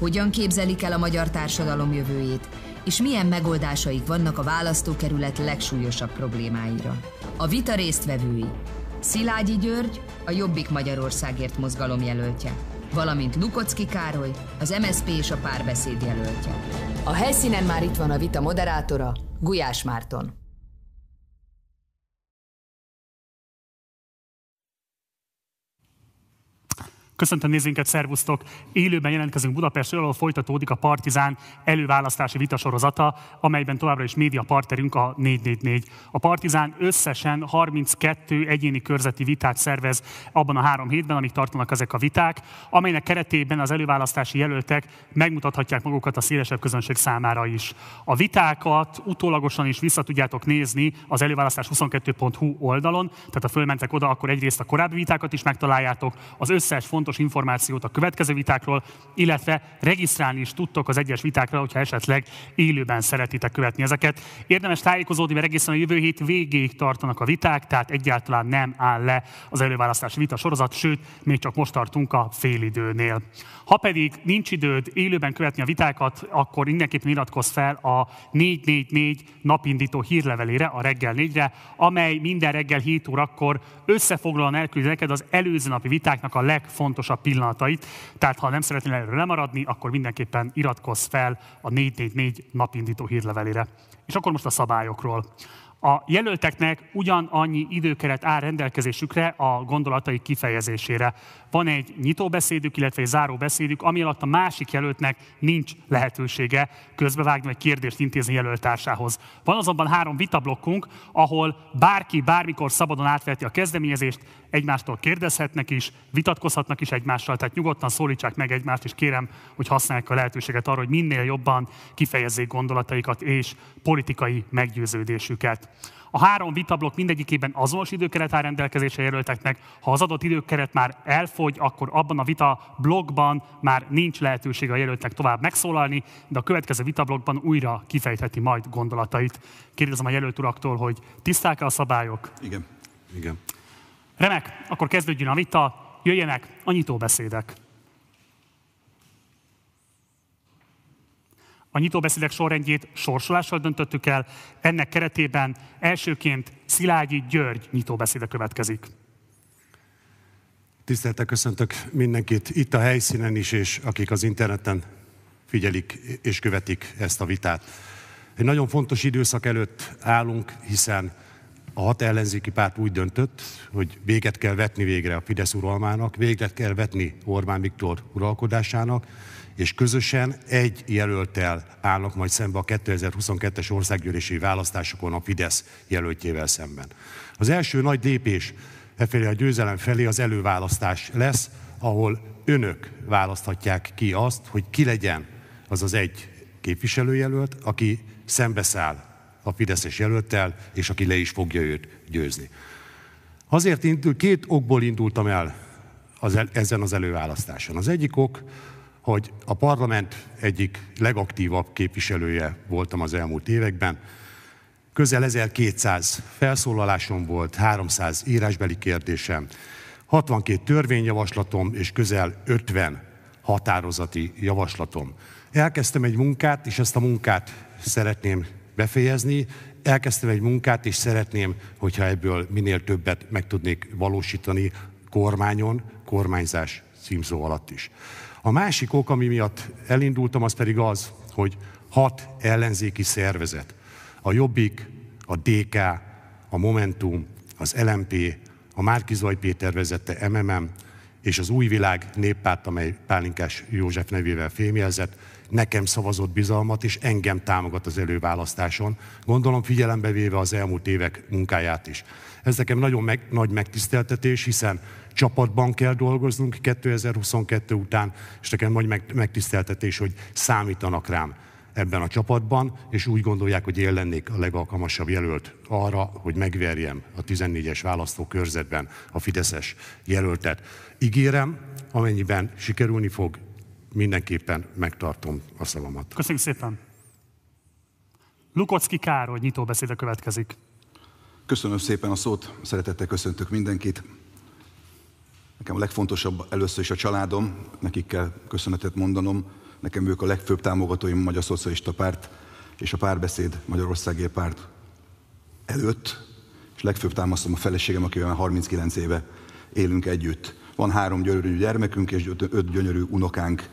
hogyan képzelik el a magyar társadalom jövőjét, és milyen megoldásaik vannak a választókerület legsúlyosabb problémáira. A vita résztvevői Szilágyi György, a Jobbik Magyarországért mozgalom jelöltje, valamint Lukocki Károly, az MSP és a párbeszéd jelöltje. A helyszínen már itt van a vita moderátora, Gulyás Márton. Köszöntöm nézőinket, szervusztok! Élőben jelentkezünk Budapest, ahol folytatódik a Partizán előválasztási vitasorozata, amelyben továbbra is média partnerünk a 444. A Partizán összesen 32 egyéni körzeti vitát szervez abban a három hétben, amíg tartanak ezek a viták, amelynek keretében az előválasztási jelöltek megmutathatják magukat a szélesebb közönség számára is. A vitákat utólagosan is vissza nézni az előválasztás22.hu oldalon, tehát ha fölmentek oda, akkor egyrészt a korábbi vitákat is megtaláljátok, az összes fontos fontos információt a következő vitákról, illetve regisztrálni is tudtok az egyes vitákra, hogyha esetleg élőben szeretitek követni ezeket. Érdemes tájékozódni, mert egészen a jövő hét végéig tartanak a viták, tehát egyáltalán nem áll le az előválasztási vita sorozat, sőt, még csak most tartunk a félidőnél. Ha pedig nincs időd élőben követni a vitákat, akkor mindenképpen iratkozz fel a 444 napindító hírlevelére, a reggel 4-re, amely minden reggel 7 órakor összefoglalóan elküldi neked az előző napi vitáknak a legfontosabb pillanatait. Tehát ha nem szeretnél erről lemaradni, akkor mindenképpen iratkozz fel a 444 napindító hírlevelére. És akkor most a szabályokról. A jelölteknek ugyanannyi időkeret áll rendelkezésükre a gondolatai kifejezésére. Van egy nyitóbeszédük, illetve egy záróbeszédük, ami alatt a másik jelöltnek nincs lehetősége közbevágni vagy kérdést intézni jelöltársához. Van azonban három vitablokkunk, ahol bárki bármikor szabadon átveheti a kezdeményezést, egymástól kérdezhetnek is, vitatkozhatnak is egymással, tehát nyugodtan szólítsák meg egymást, és kérem, hogy használják a lehetőséget arra, hogy minél jobban kifejezzék gondolataikat és politikai meggyőződésüket. A három vitablok mindegyikében azonos időkeret áll rendelkezésre jelölteknek. Ha az adott időkeret már elfogy, akkor abban a vita blogban már nincs lehetőség a jelöltnek tovább megszólalni, de a következő vitablogban újra kifejtheti majd gondolatait. Kérdezem a jelölt uraktól, hogy tiszták-e a szabályok? Igen. Igen. Remek, akkor kezdődjön a vita, jöjjenek a nyitóbeszédek. A nyitóbeszédek sorrendjét sorsolással döntöttük el, ennek keretében elsőként Szilágyi György nyitóbeszéde következik. Tiszteltek köszöntök mindenkit itt a helyszínen is, és akik az interneten figyelik és követik ezt a vitát. Egy nagyon fontos időszak előtt állunk, hiszen a hat ellenzéki párt úgy döntött, hogy véget kell vetni végre a Fidesz uralmának, véget kell vetni Orbán Viktor uralkodásának, és közösen egy jelöltel állnak majd szembe a 2022-es országgyűlési választásokon a Fidesz jelöltjével szemben. Az első nagy lépés e felé a győzelem felé az előválasztás lesz, ahol önök választhatják ki azt, hogy ki legyen az az egy képviselőjelölt, aki szembeszáll a Fideszes jelölttel, és aki le is fogja őt győzni. Azért indul, két okból indultam el az, ezen az előválasztáson. Az egyik ok, hogy a parlament egyik legaktívabb képviselője voltam az elmúlt években. Közel 1200 felszólalásom volt, 300 írásbeli kérdésem, 62 törvényjavaslatom és közel 50 határozati javaslatom. Elkezdtem egy munkát, és ezt a munkát szeretném befejezni. Elkezdtem egy munkát, és szeretném, hogyha ebből minél többet meg tudnék valósítani kormányon, kormányzás címszó alatt is. A másik ok, ami miatt elindultam, az pedig az, hogy hat ellenzéki szervezet, a Jobbik, a DK, a Momentum, az LMP, a Márkizaj Péter vezette MMM, és az Új Világ néppárt, amely Pálinkás József nevével fémjelzett, nekem szavazott bizalmat, és engem támogat az előválasztáson, gondolom figyelembe véve az elmúlt évek munkáját is. Ez nekem nagyon meg, nagy megtiszteltetés, hiszen csapatban kell dolgoznunk 2022 után, és nekem nagy megtiszteltetés, hogy számítanak rám ebben a csapatban, és úgy gondolják, hogy én lennék a legalkalmasabb jelölt arra, hogy megverjem a 14-es választókörzetben a Fideszes jelöltet. Ígérem, amennyiben sikerülni fog, mindenképpen megtartom a szavamat. Köszönjük szépen! Lukocki Károly nyitóbeszéde következik. Köszönöm szépen a szót, szeretettel köszöntök mindenkit. Nekem a legfontosabb először is a családom, nekik kell köszönetet mondanom. Nekem ők a legfőbb támogatóim a Magyar Szocialista Párt és a párbeszéd Magyarországé Párt előtt, és legfőbb támasztom a feleségem, akivel 39 éve élünk együtt. Van három gyönyörű gyermekünk és öt gyönyörű unokánk.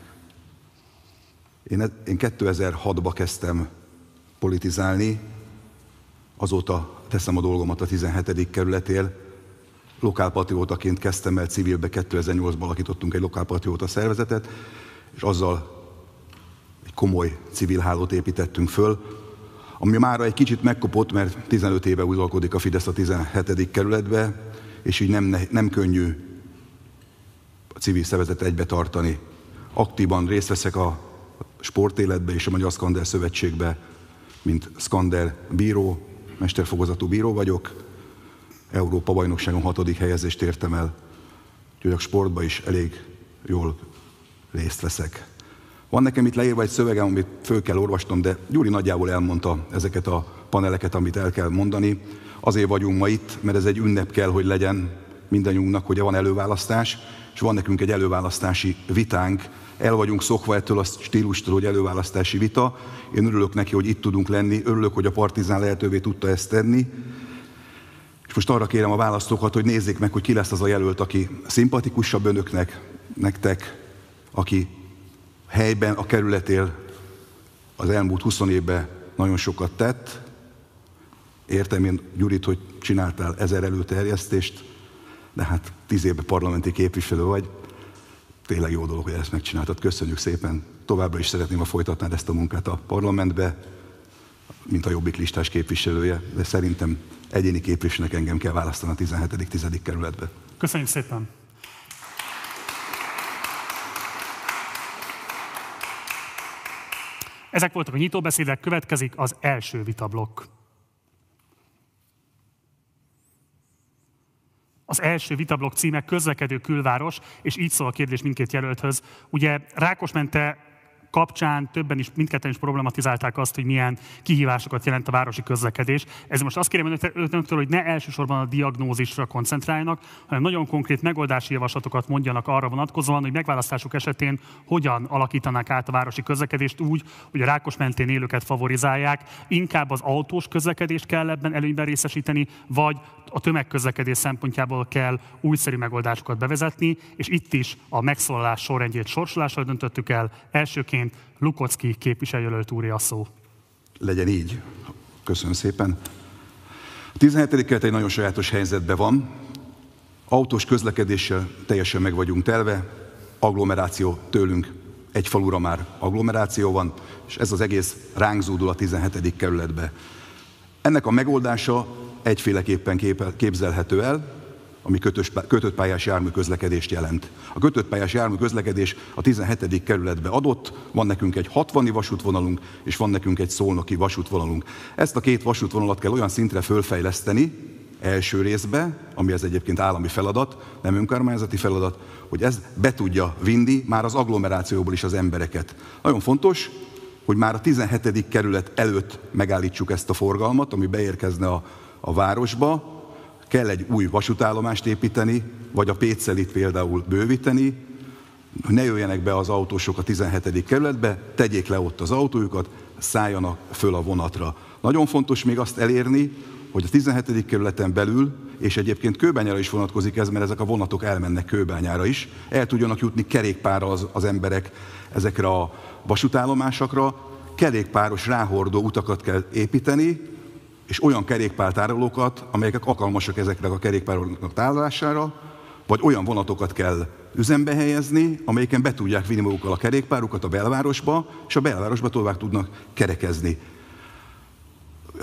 Én, én 2006-ba kezdtem politizálni, azóta teszem a dolgomat a 17. kerületél. Lokálpatriótaként kezdtem el civilbe, 2008-ban alakítottunk egy lokálpatrióta szervezetet, és azzal egy komoly civil hálót építettünk föl, ami mára egy kicsit megkopott, mert 15 éve uralkodik a Fidesz a 17. kerületbe, és így nem, nem könnyű a civil szervezet egybe tartani. Aktívan részt veszek a sportéletbe és a Magyar Szkander Szövetségbe, mint Skander bíró, mesterfogozatú bíró vagyok. Európa bajnokságon hatodik helyezést értem el, úgyhogy a sportban is elég jól részt veszek. Van nekem itt leírva egy szövegem, amit föl kell olvasnom, de Gyuri nagyjából elmondta ezeket a paneleket, amit el kell mondani. Azért vagyunk ma itt, mert ez egy ünnep kell, hogy legyen mindannyiunknak, hogy van előválasztás, és van nekünk egy előválasztási vitánk. El vagyunk szokva ettől a stílustól, hogy előválasztási vita. Én örülök neki, hogy itt tudunk lenni, örülök, hogy a Partizán lehetővé tudta ezt tenni. És most arra kérem a választókat, hogy nézzék meg, hogy ki lesz az a jelölt, aki szimpatikusabb önöknek, nektek, aki helyben, a kerületél az elmúlt 20 évben nagyon sokat tett. Értem én, Gyurit, hogy csináltál ezer előterjesztést, de hát tíz évben parlamenti képviselő vagy. Tényleg jó dolog, hogy ezt megcsináltad. Köszönjük szépen. Továbbra is szeretném, ha folytatnád ezt a munkát a parlamentbe, mint a jobbik listás képviselője, de szerintem egyéni képviselőnek engem kell választani a 17. 10. kerületbe. Köszönjük szépen! Ezek voltak a nyitóbeszédek, következik az első vitablokk. Az első vitablok címe közlekedő külváros, és így szól a kérdés mindkét jelölthöz. Ugye Rákosmente kapcsán többen is, mindketten is problematizálták azt, hogy milyen kihívásokat jelent a városi közlekedés. Ez most azt kérem önöktől, hogy ne elsősorban a diagnózisra koncentráljanak, hanem nagyon konkrét megoldási javaslatokat mondjanak arra vonatkozóan, hogy megválasztásuk esetén hogyan alakítanák át a városi közlekedést úgy, hogy a Rákos mentén élőket favorizálják, inkább az autós közlekedést kell ebben előnyben részesíteni, vagy a tömegközlekedés szempontjából kell újszerű megoldásokat bevezetni, és itt is a megszólalás sorrendjét sorsolással döntöttük el. Elsőként Lukocki képviselőjelölt úré a szó. Legyen így. Köszönöm szépen. A 17. keret egy nagyon sajátos helyzetben van. Autós közlekedéssel teljesen meg vagyunk telve, agglomeráció tőlünk egy falura már agglomeráció van, és ez az egész ránk zúdul a 17. kerületbe. Ennek a megoldása egyféleképpen képzelhető el, ami kötös, kötött pályás járműközlekedést jelent. A kötött pályás járműközlekedés a 17. kerületbe adott, van nekünk egy 60 vasútvonalunk, és van nekünk egy szolnoki vasútvonalunk. Ezt a két vasútvonalat kell olyan szintre fölfejleszteni, első részbe, ami ez egyébként állami feladat, nem önkormányzati feladat, hogy ez be tudja vinni már az agglomerációból is az embereket. Nagyon fontos, hogy már a 17. kerület előtt megállítsuk ezt a forgalmat, ami beérkezne a a városba, kell egy új vasútállomást építeni, vagy a Pécelit például bővíteni, ne jöjjenek be az autósok a 17. kerületbe, tegyék le ott az autójukat, szálljanak föl a vonatra. Nagyon fontos még azt elérni, hogy a 17. kerületen belül, és egyébként Kőbányára is vonatkozik ez, mert ezek a vonatok elmennek Kőbányára is, el tudjanak jutni kerékpárral az, az emberek ezekre a vasútállomásokra, kerékpáros ráhordó utakat kell építeni, és olyan kerékpártárolókat, amelyek alkalmasak ezeknek a kerékpároknak tárolására, vagy olyan vonatokat kell üzembe helyezni, amelyeken be tudják vinni magukkal a kerékpárukat a belvárosba, és a belvárosba tovább tudnak kerekezni.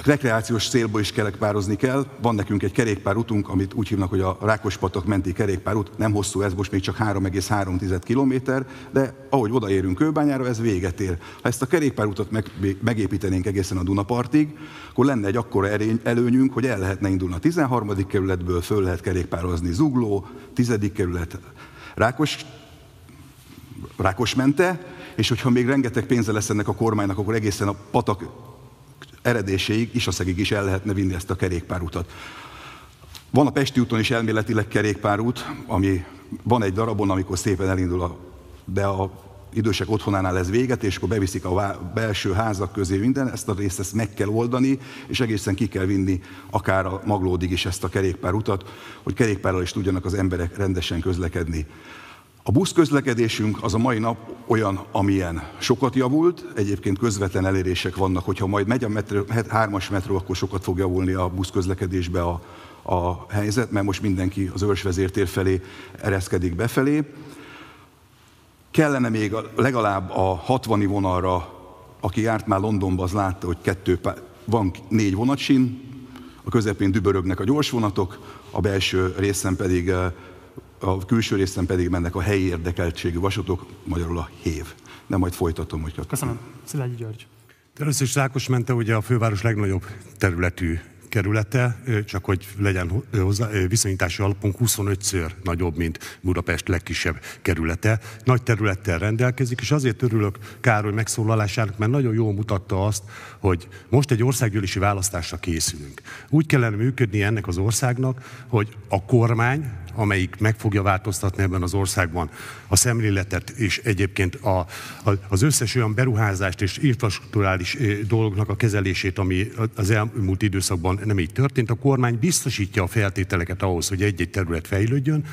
Rekreációs célból is kerekpározni kell. Van nekünk egy kerékpárutunk, amit úgy hívnak, hogy a Rákospatok menti kerékpárút. Nem hosszú ez, most még csak 3,3 km, de ahogy odaérünk Kőbányára, ez véget ér. Ha ezt a kerékpárutat meg, megépítenénk egészen a Dunapartig, akkor lenne egy akkora előnyünk, hogy el lehetne indulni a 13. kerületből, föl lehet kerékpározni Zugló, 10. kerület, Rákos, Rákosmente, és hogyha még rengeteg pénze lesz ennek a kormánynak, akkor egészen a patak eredéséig, Isaszegig is el lehetne vinni ezt a kerékpárutat. Van a Pesti úton is elméletileg kerékpárút, ami van egy darabon, amikor szépen elindul, a, de a idősek otthonánál ez véget, és akkor beviszik a belső házak közé minden, ezt a részt ezt meg kell oldani, és egészen ki kell vinni akár a maglódig is ezt a kerékpárutat, hogy kerékpárral is tudjanak az emberek rendesen közlekedni. A buszközlekedésünk az a mai nap olyan, amilyen sokat javult, egyébként közvetlen elérések vannak, hogyha majd megy a metró, hármas metró, akkor sokat fog javulni a buszközlekedésbe a, a helyzet, mert most mindenki az őrsvezértér felé ereszkedik befelé. Kellene még legalább a 60 vonalra, aki járt már Londonba, az látta, hogy kettő, van négy vonatsin, a közepén dübörögnek a gyorsvonatok, a belső részen pedig a külső részen pedig mennek a helyi érdekeltségű vasutok, magyarul a hév. Nem majd folytatom, hogy Köszönöm. Szilágyi György. Először is Rákos mente ugye a főváros legnagyobb területű kerülete, csak hogy legyen hozzá, viszonyítási alapunk 25-ször nagyobb, mint Budapest legkisebb kerülete. Nagy területtel rendelkezik, és azért örülök Károly megszólalásának, mert nagyon jól mutatta azt, hogy most egy országgyűlési választásra készülünk. Úgy kellene működni ennek az országnak, hogy a kormány, amelyik meg fogja változtatni ebben az országban a szemléletet, és egyébként a, a, az összes olyan beruházást és infrastruktúrális dolgoknak a kezelését, ami az elmúlt időszakban nem így történt. A kormány biztosítja a feltételeket ahhoz, hogy egy-egy terület fejlődjön,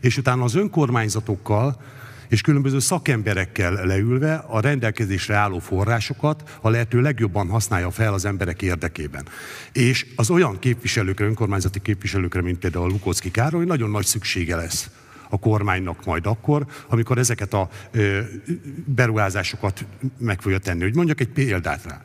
és utána az önkormányzatokkal, és különböző szakemberekkel leülve a rendelkezésre álló forrásokat a lehető legjobban használja fel az emberek érdekében. És az olyan képviselőkre, önkormányzati képviselőkre, mint például Lukocki Károly, nagyon nagy szüksége lesz a kormánynak majd akkor, amikor ezeket a beruházásokat meg fogja tenni. Hogy mondjak egy példát rá.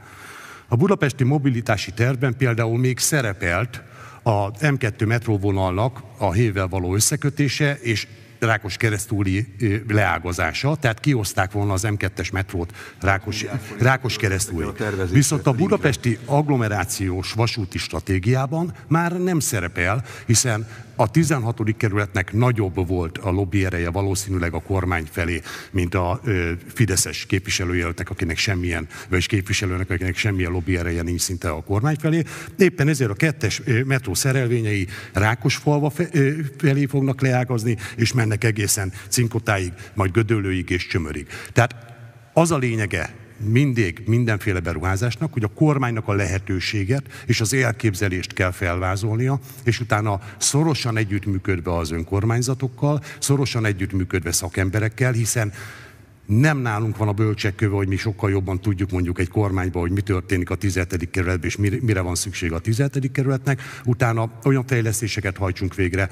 A budapesti mobilitási tervben például még szerepelt a M2 metróvonalnak a hévvel való összekötése, és Rákos keresztúli leágazása, tehát kioszták volna az M2-es metrót Rákos, Rákos keresztúli. Viszont a budapesti agglomerációs vasúti stratégiában már nem szerepel, hiszen a 16. kerületnek nagyobb volt a lobby ereje valószínűleg a kormány felé, mint a ö, Fideszes képviselőjelöltek, akinek semmilyen, vagy képviselőnek, akinek semmilyen lobby ereje nincs szinte a kormány felé. Éppen ezért a kettes metró szerelvényei Rákosfalva felé fognak leágazni, és mennek egészen Cinkotáig, majd Gödöllőig és Csömörig. Tehát az a lényege mindig mindenféle beruházásnak, hogy a kormánynak a lehetőséget és az elképzelést kell felvázolnia, és utána szorosan együttműködve az önkormányzatokkal, szorosan együttműködve szakemberekkel, hiszen nem nálunk van a bölcsekköve, hogy mi sokkal jobban tudjuk mondjuk egy kormányban, hogy mi történik a 17. kerületben, és mire van szükség a 17. kerületnek. Utána olyan fejlesztéseket hajtsunk végre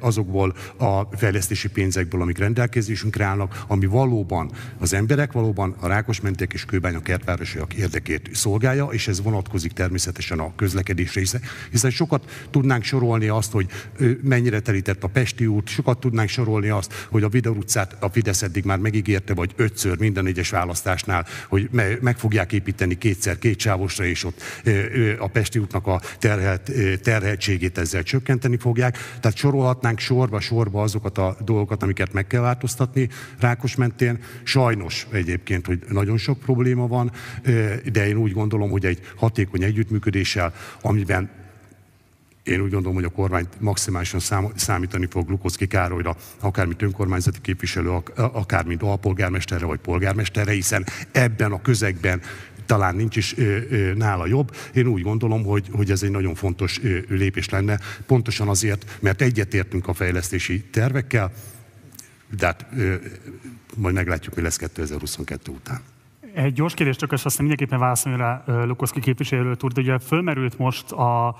azokból a fejlesztési pénzekből, amik rendelkezésünkre állnak, ami valóban az emberek, valóban a Rákosmentek és Kőbánya kertvárosiak érdekét szolgálja, és ez vonatkozik természetesen a közlekedésre, hiszen, hiszen sokat tudnánk sorolni azt, hogy mennyire telített a Pesti út, sokat tudnánk sorolni azt, hogy a Vidor utcát a Fidesz eddig már megígérte, vagy ötször minden egyes választásnál, hogy meg fogják építeni kétszer két sávosra, és ott a Pesti útnak a terhelt, terheltségét ezzel csökkenteni fogják. Tehát sorolhatnánk sorba-sorba azokat a dolgokat, amiket meg kell változtatni Rákos mentén. Sajnos egyébként, hogy nagyon sok probléma van, de én úgy gondolom, hogy egy hatékony együttműködéssel, amiben én úgy gondolom, hogy a kormány maximálisan szám, számítani fog Lukoszki Károlyra, akár mint önkormányzati képviselő, akár mint alpolgármesterre vagy polgármesterre, hiszen ebben a közegben talán nincs is ö, ö, nála jobb. Én úgy gondolom, hogy, hogy ez egy nagyon fontos ö, lépés lenne, pontosan azért, mert egyetértünk a fejlesztési tervekkel, de hát ö, majd meglátjuk, mi lesz 2022 után. Egy gyors kérdés, csak azt mindenképpen válaszolni rá Lukoszki képviselőt úr, de ugye fölmerült most a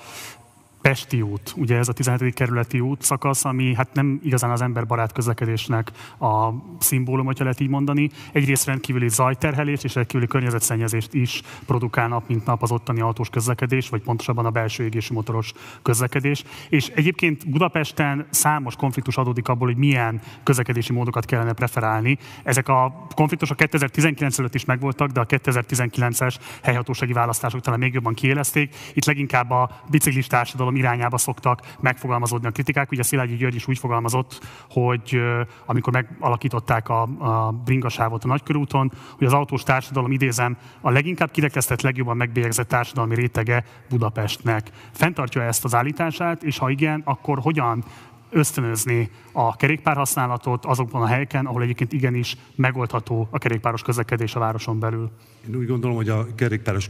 Pesti út, ugye ez a 17. kerületi út szakasz, ami hát nem igazán az emberbarát közlekedésnek a szimbólum, hogyha lehet így mondani. Egyrészt rendkívüli zajterhelés és rendkívüli környezetszennyezést is produkál nap, mint nap az ottani autós közlekedés, vagy pontosabban a belső égésű motoros közlekedés. És egyébként Budapesten számos konfliktus adódik abból, hogy milyen közlekedési módokat kellene preferálni. Ezek a konfliktusok 2019 előtt is megvoltak, de a 2019-es helyhatósági választások talán még jobban kiélezték. Itt leginkább a biciklis társadalom társadalom irányába szoktak megfogalmazódni a kritikák. Ugye Szilágyi György is úgy fogalmazott, hogy amikor megalakították a, a bringasávot a nagykörúton, hogy az autós társadalom idézem a leginkább kirekesztett, legjobban megbélyegzett társadalmi rétege Budapestnek. Fentartja ezt az állítását, és ha igen, akkor hogyan ösztönözni a kerékpárhasználatot azokban a helyeken, ahol egyébként igenis megoldható a kerékpáros közlekedés a városon belül. Én úgy gondolom, hogy a kerékpáros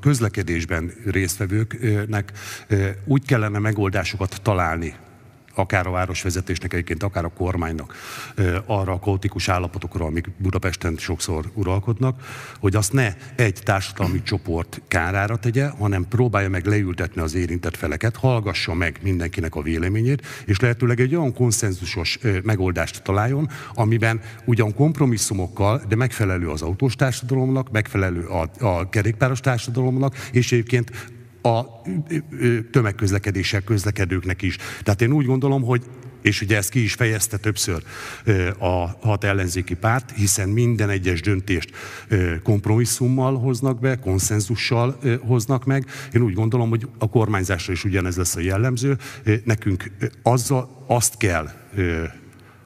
közlekedésben résztvevőknek úgy kellene megoldásokat találni, akár a városvezetésnek egyébként, akár a kormánynak arra a kaotikus állapotokra, amik Budapesten sokszor uralkodnak, hogy azt ne egy társadalmi csoport kárára tegye, hanem próbálja meg leültetni az érintett feleket, hallgassa meg mindenkinek a véleményét, és lehetőleg egy olyan konszenzusos megoldást találjon, amiben ugyan kompromisszumokkal, de megfelelő az autós társadalomnak, megfelelő a, a kerékpáros társadalomnak, és egyébként a tömegközlekedéssel közlekedőknek is. Tehát én úgy gondolom, hogy és ugye ezt ki is fejezte többször a hat ellenzéki párt, hiszen minden egyes döntést kompromisszummal hoznak be, konszenzussal hoznak meg. Én úgy gondolom, hogy a kormányzásra is ugyanez lesz a jellemző. Nekünk azzal azt kell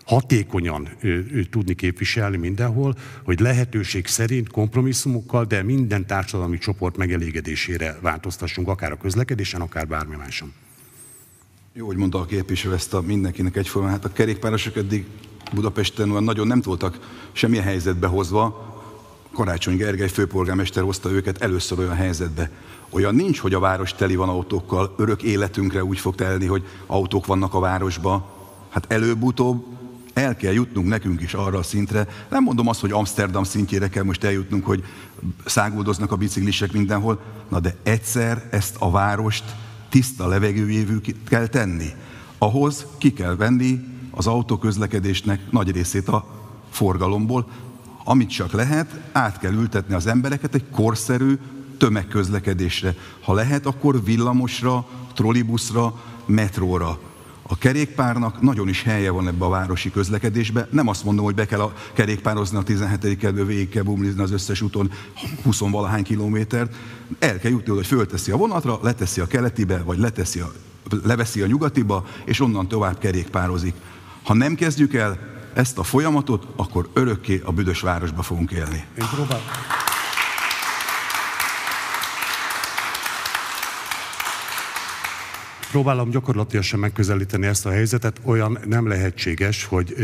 hatékonyan ő, ő, tudni képviselni mindenhol, hogy lehetőség szerint kompromisszumokkal, de minden társadalmi csoport megelégedésére változtassunk, akár a közlekedésen, akár bármi máson. Jó, hogy mondta a képviselő ezt a mindenkinek egyformán. Hát a kerékpárosok eddig Budapesten olyan nagyon nem voltak semmilyen helyzetbe hozva. Karácsony Gergely főpolgármester hozta őket először olyan helyzetbe. Olyan nincs, hogy a város teli van autókkal, örök életünkre úgy fog telni, hogy autók vannak a városba. Hát előbb-utóbb el kell jutnunk nekünk is arra a szintre. Nem mondom azt, hogy Amsterdam szintjére kell most eljutnunk, hogy száguldoznak a biciklisek mindenhol, na de egyszer ezt a várost tiszta levegőjévű kell tenni. Ahhoz ki kell venni az autóközlekedésnek nagy részét a forgalomból, amit csak lehet, át kell ültetni az embereket egy korszerű tömegközlekedésre. Ha lehet, akkor villamosra, trollibuszra, metróra. A kerékpárnak nagyon is helye van ebbe a városi közlekedésbe. Nem azt mondom, hogy be kell a kerékpározni a 17. kerülbe, végig kell bumlizni az összes úton 20 valahány kilométert. El kell jutni hogy fölteszi a vonatra, leteszi a keletibe, vagy leteszi a, leveszi a nyugatiba, és onnan tovább kerékpározik. Ha nem kezdjük el ezt a folyamatot, akkor örökké a büdös városba fogunk élni. Én próbálom. Próbálom gyakorlatilag megközelíteni ezt a helyzetet, olyan nem lehetséges, hogy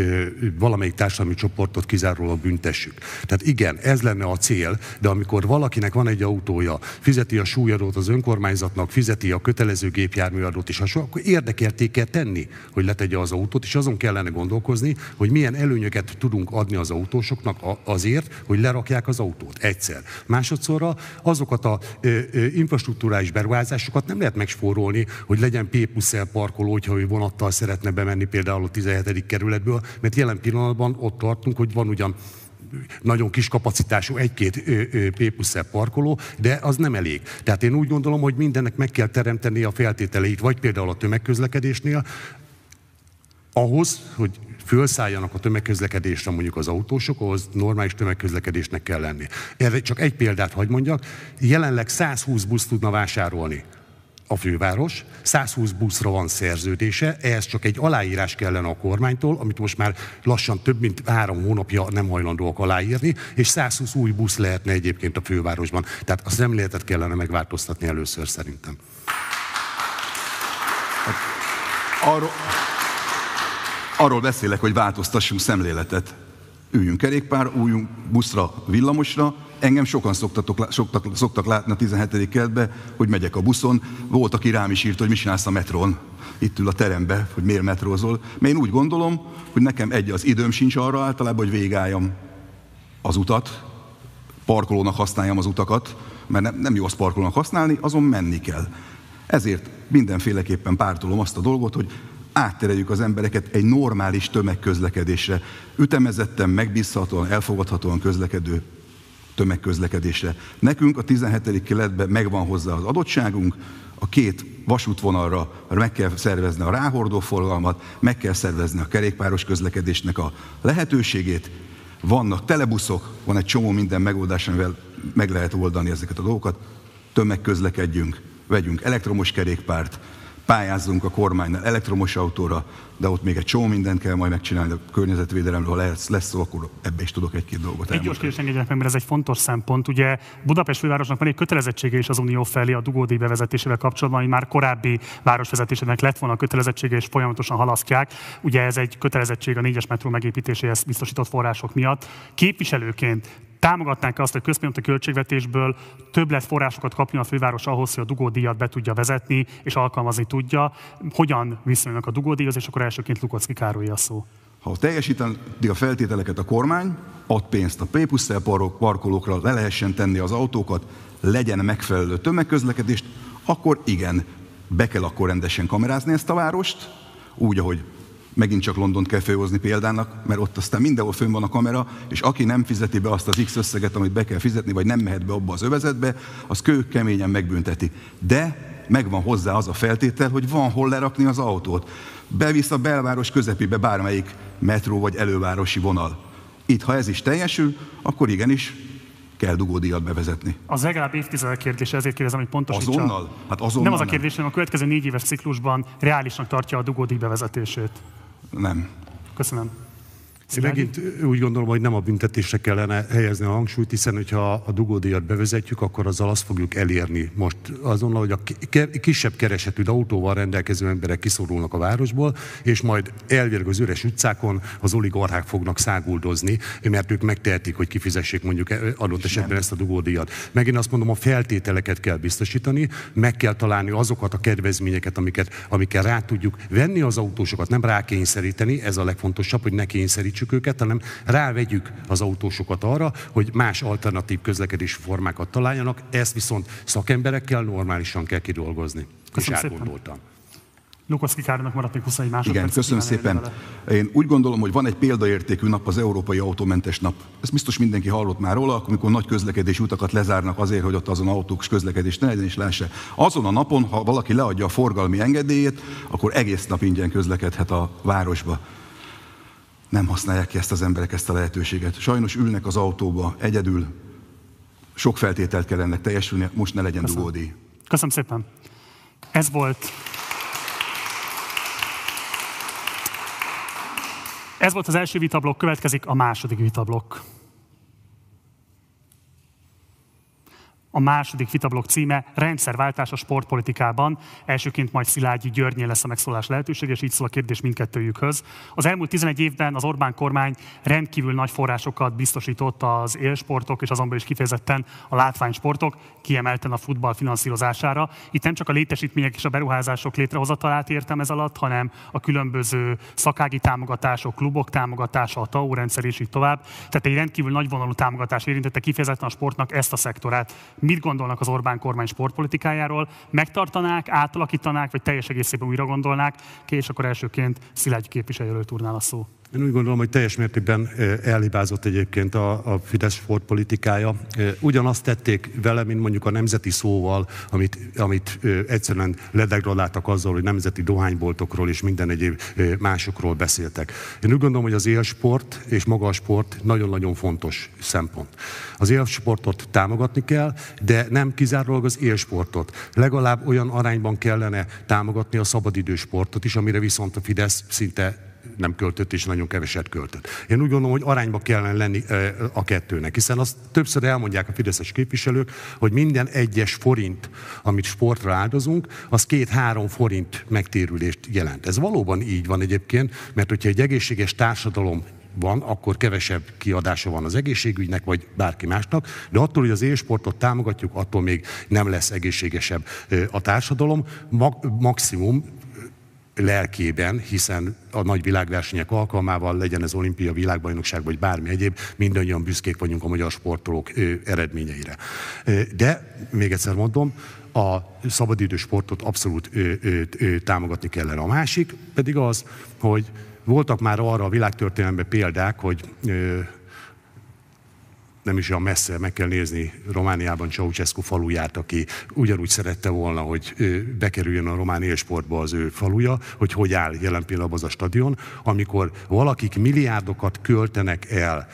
valamelyik társadalmi csoportot kizárólag büntessük. Tehát igen, ez lenne a cél, de amikor valakinek van egy autója, fizeti a súlyadót az önkormányzatnak, fizeti a kötelező gépjárműadót is, akkor érdekelték kell tenni, hogy letegye az autót, és azon kellene gondolkozni, hogy milyen előnyöket tudunk adni az autósoknak azért, hogy lerakják az autót. Egyszer. Másodszorra azokat a infrastruktúrális beruházásokat nem lehet megspórolni, hogy legyen legyen P parkoló, hogyha ő vonattal szeretne bemenni például a 17. kerületből, mert jelen pillanatban ott tartunk, hogy van ugyan nagyon kis kapacitású egy-két p parkoló, de az nem elég. Tehát én úgy gondolom, hogy mindennek meg kell teremteni a feltételeit, vagy például a tömegközlekedésnél, ahhoz, hogy fölszálljanak a tömegközlekedésre mondjuk az autósok, ahhoz normális tömegközlekedésnek kell lenni. Erre csak egy példát hagy mondjak, jelenleg 120 busz tudna vásárolni a főváros, 120 buszra van szerződése, ehhez csak egy aláírás kellene a kormánytól, amit most már lassan több mint három hónapja nem hajlandóak aláírni, és 120 új busz lehetne egyébként a fővárosban. Tehát a szemléletet kellene megváltoztatni először szerintem. Arról, arról beszélek, hogy változtassunk szemléletet. Üljünk kerékpár, újjunk buszra, villamosra, Engem sokan szoktatok, szoktak, szoktak látni a 17. kertbe, hogy megyek a buszon. Volt, aki rám is írt, hogy mit csinálsz a metron. Itt ül a terembe, hogy miért metrózol. Mert én úgy gondolom, hogy nekem egy az időm sincs arra általában, hogy végálljam az utat, parkolónak használjam az utakat, mert nem, nem jó azt parkolónak használni, azon menni kell. Ezért mindenféleképpen pártolom azt a dolgot, hogy áttereljük az embereket egy normális tömegközlekedésre, ütemezetten, megbízhatóan, elfogadhatóan közlekedő tömegközlekedésre. Nekünk a 17. keletben megvan hozzá az adottságunk, a két vasútvonalra meg kell szervezni a ráhordó forgalmat, meg kell szervezni a kerékpáros közlekedésnek a lehetőségét. Vannak telebuszok, van egy csomó minden megoldás, amivel meg lehet oldani ezeket a dolgokat. Tömegközlekedjünk, vegyünk elektromos kerékpárt, pályázzunk a kormánynál elektromos autóra, de ott még egy csomó mindent kell majd megcsinálni, a környezetvédelemről lesz, lesz szó, akkor ebbe is tudok egy-két dolgot Egy gyors kérdés engedjenek meg, mert ez egy fontos szempont. Ugye Budapest fővárosnak van egy kötelezettsége is az Unió felé a dugódíj bevezetésével kapcsolatban, ami már korábbi városvezetésének lett volna a kötelezettsége, és folyamatosan halasztják. Ugye ez egy kötelezettség a négyes metró megépítéséhez biztosított források miatt. Képviselőként támogatnánk azt, hogy központi költségvetésből többlet forrásokat kapjon a főváros ahhoz, hogy a dugódíjat be tudja vezetni és alkalmazni tudja. Hogyan viszonyulnak a dugódíjhoz, és akkor elsőként Lukocki Károly a szó. Ha teljesíteni a feltételeket a kormány, ad pénzt a p parkolókra, le lehessen tenni az autókat, legyen megfelelő tömegközlekedést, akkor igen, be kell akkor rendesen kamerázni ezt a várost, úgy, ahogy megint csak Londont kell felhozni példának, mert ott aztán mindenhol fönn van a kamera, és aki nem fizeti be azt az X összeget, amit be kell fizetni, vagy nem mehet be abba az övezetbe, az kő keményen megbünteti. De megvan hozzá az a feltétel, hogy van hol lerakni az autót. Bevisz a belváros közepébe bármelyik metró vagy elővárosi vonal. Itt, ha ez is teljesül, akkor igenis kell dugódíjat bevezetni. Az legalább évtizedek kérdése, ezért kérdezem, hogy pontosítsa. Azonnal? Hát azonnal nem az a kérdés, hanem a következő négy éves ciklusban reálisnak tartja a dugódíj bevezetését. Nem. Köszönöm. Én megint úgy gondolom, hogy nem a büntetésre kellene helyezni a hangsúlyt, hiszen hogyha a dugódíjat bevezetjük, akkor azzal azt fogjuk elérni most azonnal, hogy a kisebb keresetű autóval rendelkező emberek kiszorulnak a városból, és majd elvileg az üres utcákon az oligarchák fognak száguldozni, mert ők megtehetik, hogy kifizessék mondjuk adott esetben ezt a dugódíjat. Megint azt mondom, a feltételeket kell biztosítani, meg kell találni azokat a kedvezményeket, amiket, amikkel rá tudjuk venni az autósokat, nem rákényszeríteni, ez a legfontosabb, hogy ne kényszerítsük segítsük őket, hanem rávegyük az autósokat arra, hogy más alternatív közlekedési formákat találjanak, ezt viszont szakemberekkel normálisan kell kidolgozni. Köszönöm és átgondoltan. Lukoszki Károlynak maradt még 21 másodperc. Igen, köszönöm szépen. Én úgy gondolom, hogy van egy példaértékű nap, az Európai Autómentes Nap. Ezt biztos mindenki hallott már róla, amikor nagy közlekedési utakat lezárnak azért, hogy ott azon autók közlekedés ne legyen is lássa. Azon a napon, ha valaki leadja a forgalmi engedélyét, akkor egész nap ingyen közlekedhet a városba nem használják ki ezt az emberek ezt a lehetőséget. Sajnos ülnek az autóba egyedül, sok feltételt kell ennek teljesülni, most ne legyen Köszönöm. dugódi. Köszönöm szépen. Ez volt Ez volt az első vitablok, következik a második vitablok. A második vitablok címe Rendszerváltás a sportpolitikában. Elsőként majd Szilágyi Györgynél lesz a megszólás lehetőség, és így szól a kérdés mindkettőjükhöz. Az elmúlt 11 évben az Orbán kormány rendkívül nagy forrásokat biztosított az élsportok, és azonban is kifejezetten a látványsportok, kiemelten a futball finanszírozására. Itt nem csak a létesítmények és a beruházások létrehozatalát értem ez alatt, hanem a különböző szakági támogatások, klubok támogatása, a TAU rendszer és így tovább. Tehát egy rendkívül nagyvonalú támogatás érintette kifejezetten a sportnak ezt a szektorát mit gondolnak az Orbán kormány sportpolitikájáról, megtartanák, átalakítanák, vagy teljes egészében újra gondolnák, és akkor elsőként Szilágyi képviselőről turnál a szó. Én úgy gondolom, hogy teljes mértékben elhibázott egyébként a, a Fidesz sportpolitikája. Ugyanazt tették vele, mint mondjuk a nemzeti szóval, amit, amit egyszerűen ledegradáltak azzal, hogy nemzeti dohányboltokról és minden egyéb másokról beszéltek. Én úgy gondolom, hogy az élsport és maga a sport nagyon-nagyon fontos szempont. Az élsportot támogatni kell, de nem kizárólag az élsportot. Legalább olyan arányban kellene támogatni a szabadidősportot is, amire viszont a Fidesz szinte nem költött, és nagyon keveset költött. Én úgy gondolom, hogy arányba kellene lenni a kettőnek, hiszen azt többször elmondják a fideszes képviselők, hogy minden egyes forint, amit sportra áldozunk, az két-három forint megtérülést jelent. Ez valóban így van egyébként, mert hogyha egy egészséges társadalom van, akkor kevesebb kiadása van az egészségügynek, vagy bárki másnak, de attól, hogy az élsportot támogatjuk, attól még nem lesz egészségesebb a társadalom. Maximum lelkében, hiszen a nagy világversenyek alkalmával, legyen ez olimpia, világbajnokság vagy bármi egyéb, mindannyian büszkék vagyunk a magyar sportolók eredményeire. De, még egyszer mondom, a szabadidős sportot abszolút támogatni kellene. A másik pedig az, hogy voltak már arra a világtörténelemben példák, hogy nem is olyan messze, meg kell nézni Romániában Ceausescu faluját, aki ugyanúgy szerette volna, hogy bekerüljön a román élsportba az ő faluja, hogy hogy áll jelen pillanatban az a stadion, amikor valakik milliárdokat költenek el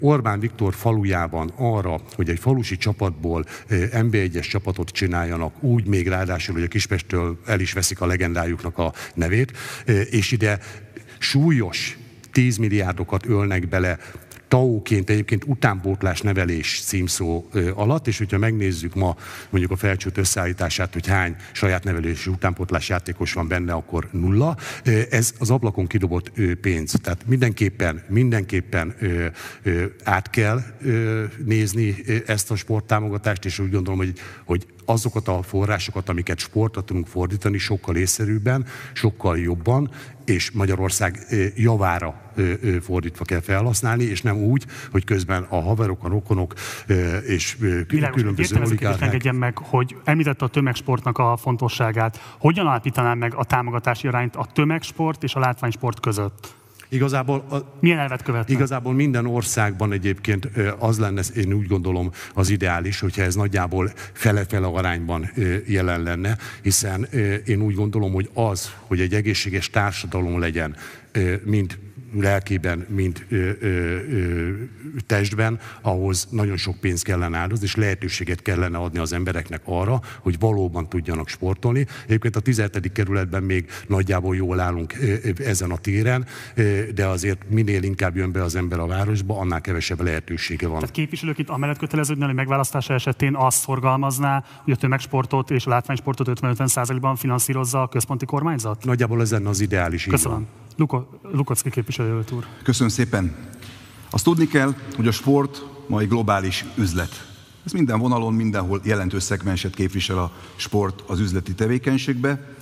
Orbán Viktor falujában arra, hogy egy falusi csapatból NB1-es csapatot csináljanak, úgy még ráadásul, hogy a Kispestől el is veszik a legendájuknak a nevét, és ide súlyos 10 milliárdokat ölnek bele TAO-ként egyébként utánpótlás nevelés címszó alatt, és hogyha megnézzük ma mondjuk a felcsút összeállítását, hogy hány saját nevelés utánpótlás játékos van benne, akkor nulla. Ez az ablakon kidobott pénz. Tehát mindenképpen, mindenképpen át kell nézni ezt a sporttámogatást, és úgy gondolom, hogy, hogy azokat a forrásokat, amiket sportra tudunk fordítani, sokkal észszerűbben, sokkal jobban, és Magyarország javára fordítva kell felhasználni, és nem úgy, hogy közben a haverok, a rokonok és Világos, különböző oligárkák... engedjen meg, hogy említette a tömegsportnak a fontosságát. Hogyan alapítanám meg a támogatási arányt a tömegsport és a látványsport között? Igazából, a, Milyen elvet követnek? Igazából minden országban egyébként az lenne, én úgy gondolom, az ideális, hogyha ez nagyjából fele-fele arányban jelen lenne, hiszen én úgy gondolom, hogy az, hogy egy egészséges társadalom legyen, mint lelkében, mint ö, ö, ö, testben, ahhoz nagyon sok pénzt kellene áldozni, és lehetőséget kellene adni az embereknek arra, hogy valóban tudjanak sportolni. Egyébként a 17. kerületben még nagyjából jól állunk ezen a téren, de azért minél inkább jön be az ember a városba, annál kevesebb lehetősége van. Tehát képviselők itt amellett köteleződne, hogy megválasztása esetén azt szorgalmazná, hogy a tömegsportot és a látványsportot 50-50%-ban finanszírozza a központi kormányzat? Nagyjából ez lenne az ideális. Köszönöm. Luka, Lukacki képviselőt úr. Köszönöm szépen. Azt tudni kell, hogy a sport ma egy globális üzlet. Ez minden vonalon, mindenhol jelentős szegmenset képvisel a sport az üzleti tevékenységbe,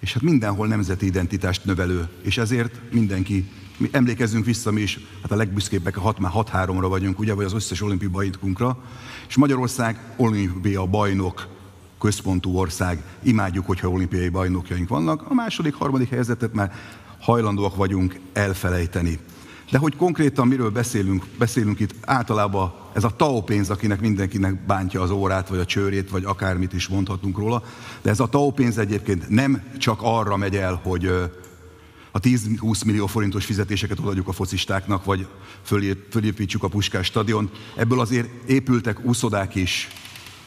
és hát mindenhol nemzeti identitást növelő, és ezért mindenki, mi emlékezzünk vissza mi is, hát a legbüszkébbek a 6-3-ra vagyunk, ugye, vagy az összes olimpiai bajnokunkra, és Magyarország olimpia bajnok központú ország, imádjuk, hogyha olimpiai bajnokjaink vannak. A második, harmadik helyzetet már hajlandóak vagyunk elfelejteni. De hogy konkrétan miről beszélünk, beszélünk itt általában ez a TAO pénz, akinek mindenkinek bántja az órát, vagy a csőrét, vagy akármit is mondhatunk róla, de ez a TAO pénz egyébként nem csak arra megy el, hogy a 10-20 millió forintos fizetéseket odaadjuk a focistáknak, vagy fölépítsük a Puskás stadion. Ebből azért épültek úszodák is,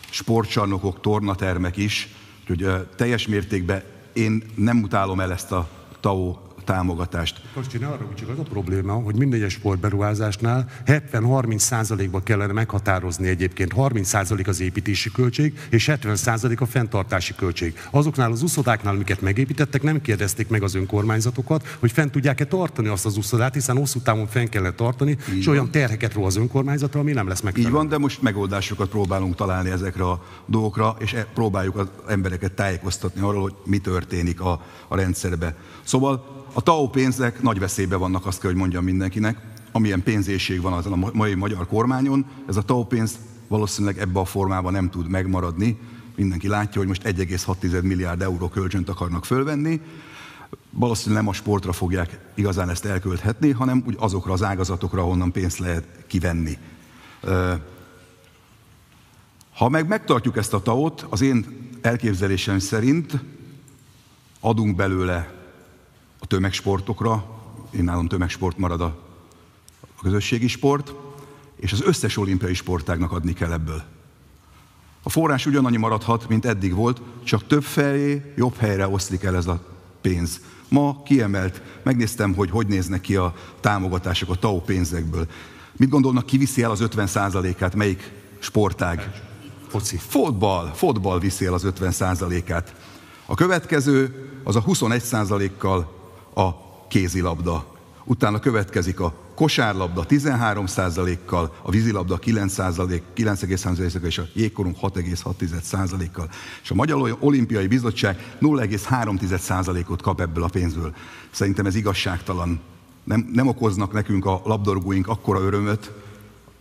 sportcsarnokok, tornatermek is, úgyhogy teljes mértékben én nem utálom el ezt a TAO támogatást. Kocsi, ne arra, csak az a probléma, hogy minden egyes sportberuházásnál 70-30 százalékba kellene meghatározni egyébként 30 százalék az építési költség, és 70 százalék a fenntartási költség. Azoknál az uszodáknál, amiket megépítettek, nem kérdezték meg az önkormányzatokat, hogy fent tudják-e tartani azt az uszodát, hiszen hosszú távon fenn kellene tartani, Így és van. olyan terheket ró az önkormányzatra, ami nem lesz meg. Így van, de most megoldásokat próbálunk találni ezekre a dolgokra, és e- próbáljuk az embereket tájékoztatni arról, hogy mi történik a, a rendszerbe. Szóval a TAO pénzek nagy veszélybe vannak, azt kell, hogy mondjam mindenkinek. Amilyen pénzésség van azon a mai magyar kormányon, ez a TAO pénz valószínűleg ebbe a formában nem tud megmaradni. Mindenki látja, hogy most 1,6 milliárd euró kölcsönt akarnak fölvenni. Valószínűleg nem a sportra fogják igazán ezt elkölthetni, hanem úgy azokra az ágazatokra, ahonnan pénzt lehet kivenni. Ha meg megtartjuk ezt a TAO-t, az én elképzelésem szerint adunk belőle tömegsportokra, én nálam tömegsport marad a, a közösségi sport, és az összes olimpiai sportágnak adni kell ebből. A forrás ugyanannyi maradhat, mint eddig volt, csak több felé, jobb helyre oszlik el ez a pénz. Ma kiemelt, megnéztem, hogy hogy néznek ki a támogatások a TAO pénzekből. Mit gondolnak, ki viszi el az 50%-át, melyik sportág? Foci. Fotball, fotball viszi el az 50%-át. A következő az a 21%-kal a kézilabda. Utána következik a kosárlabda 13%-kal, a vízilabda 9,3%-kal és a jégkorunk 6,6%-kal. És a Magyar Olimpiai Bizottság 0,3%-ot kap ebből a pénzből. Szerintem ez igazságtalan. Nem, nem okoznak nekünk a labdarúgóink akkora örömöt,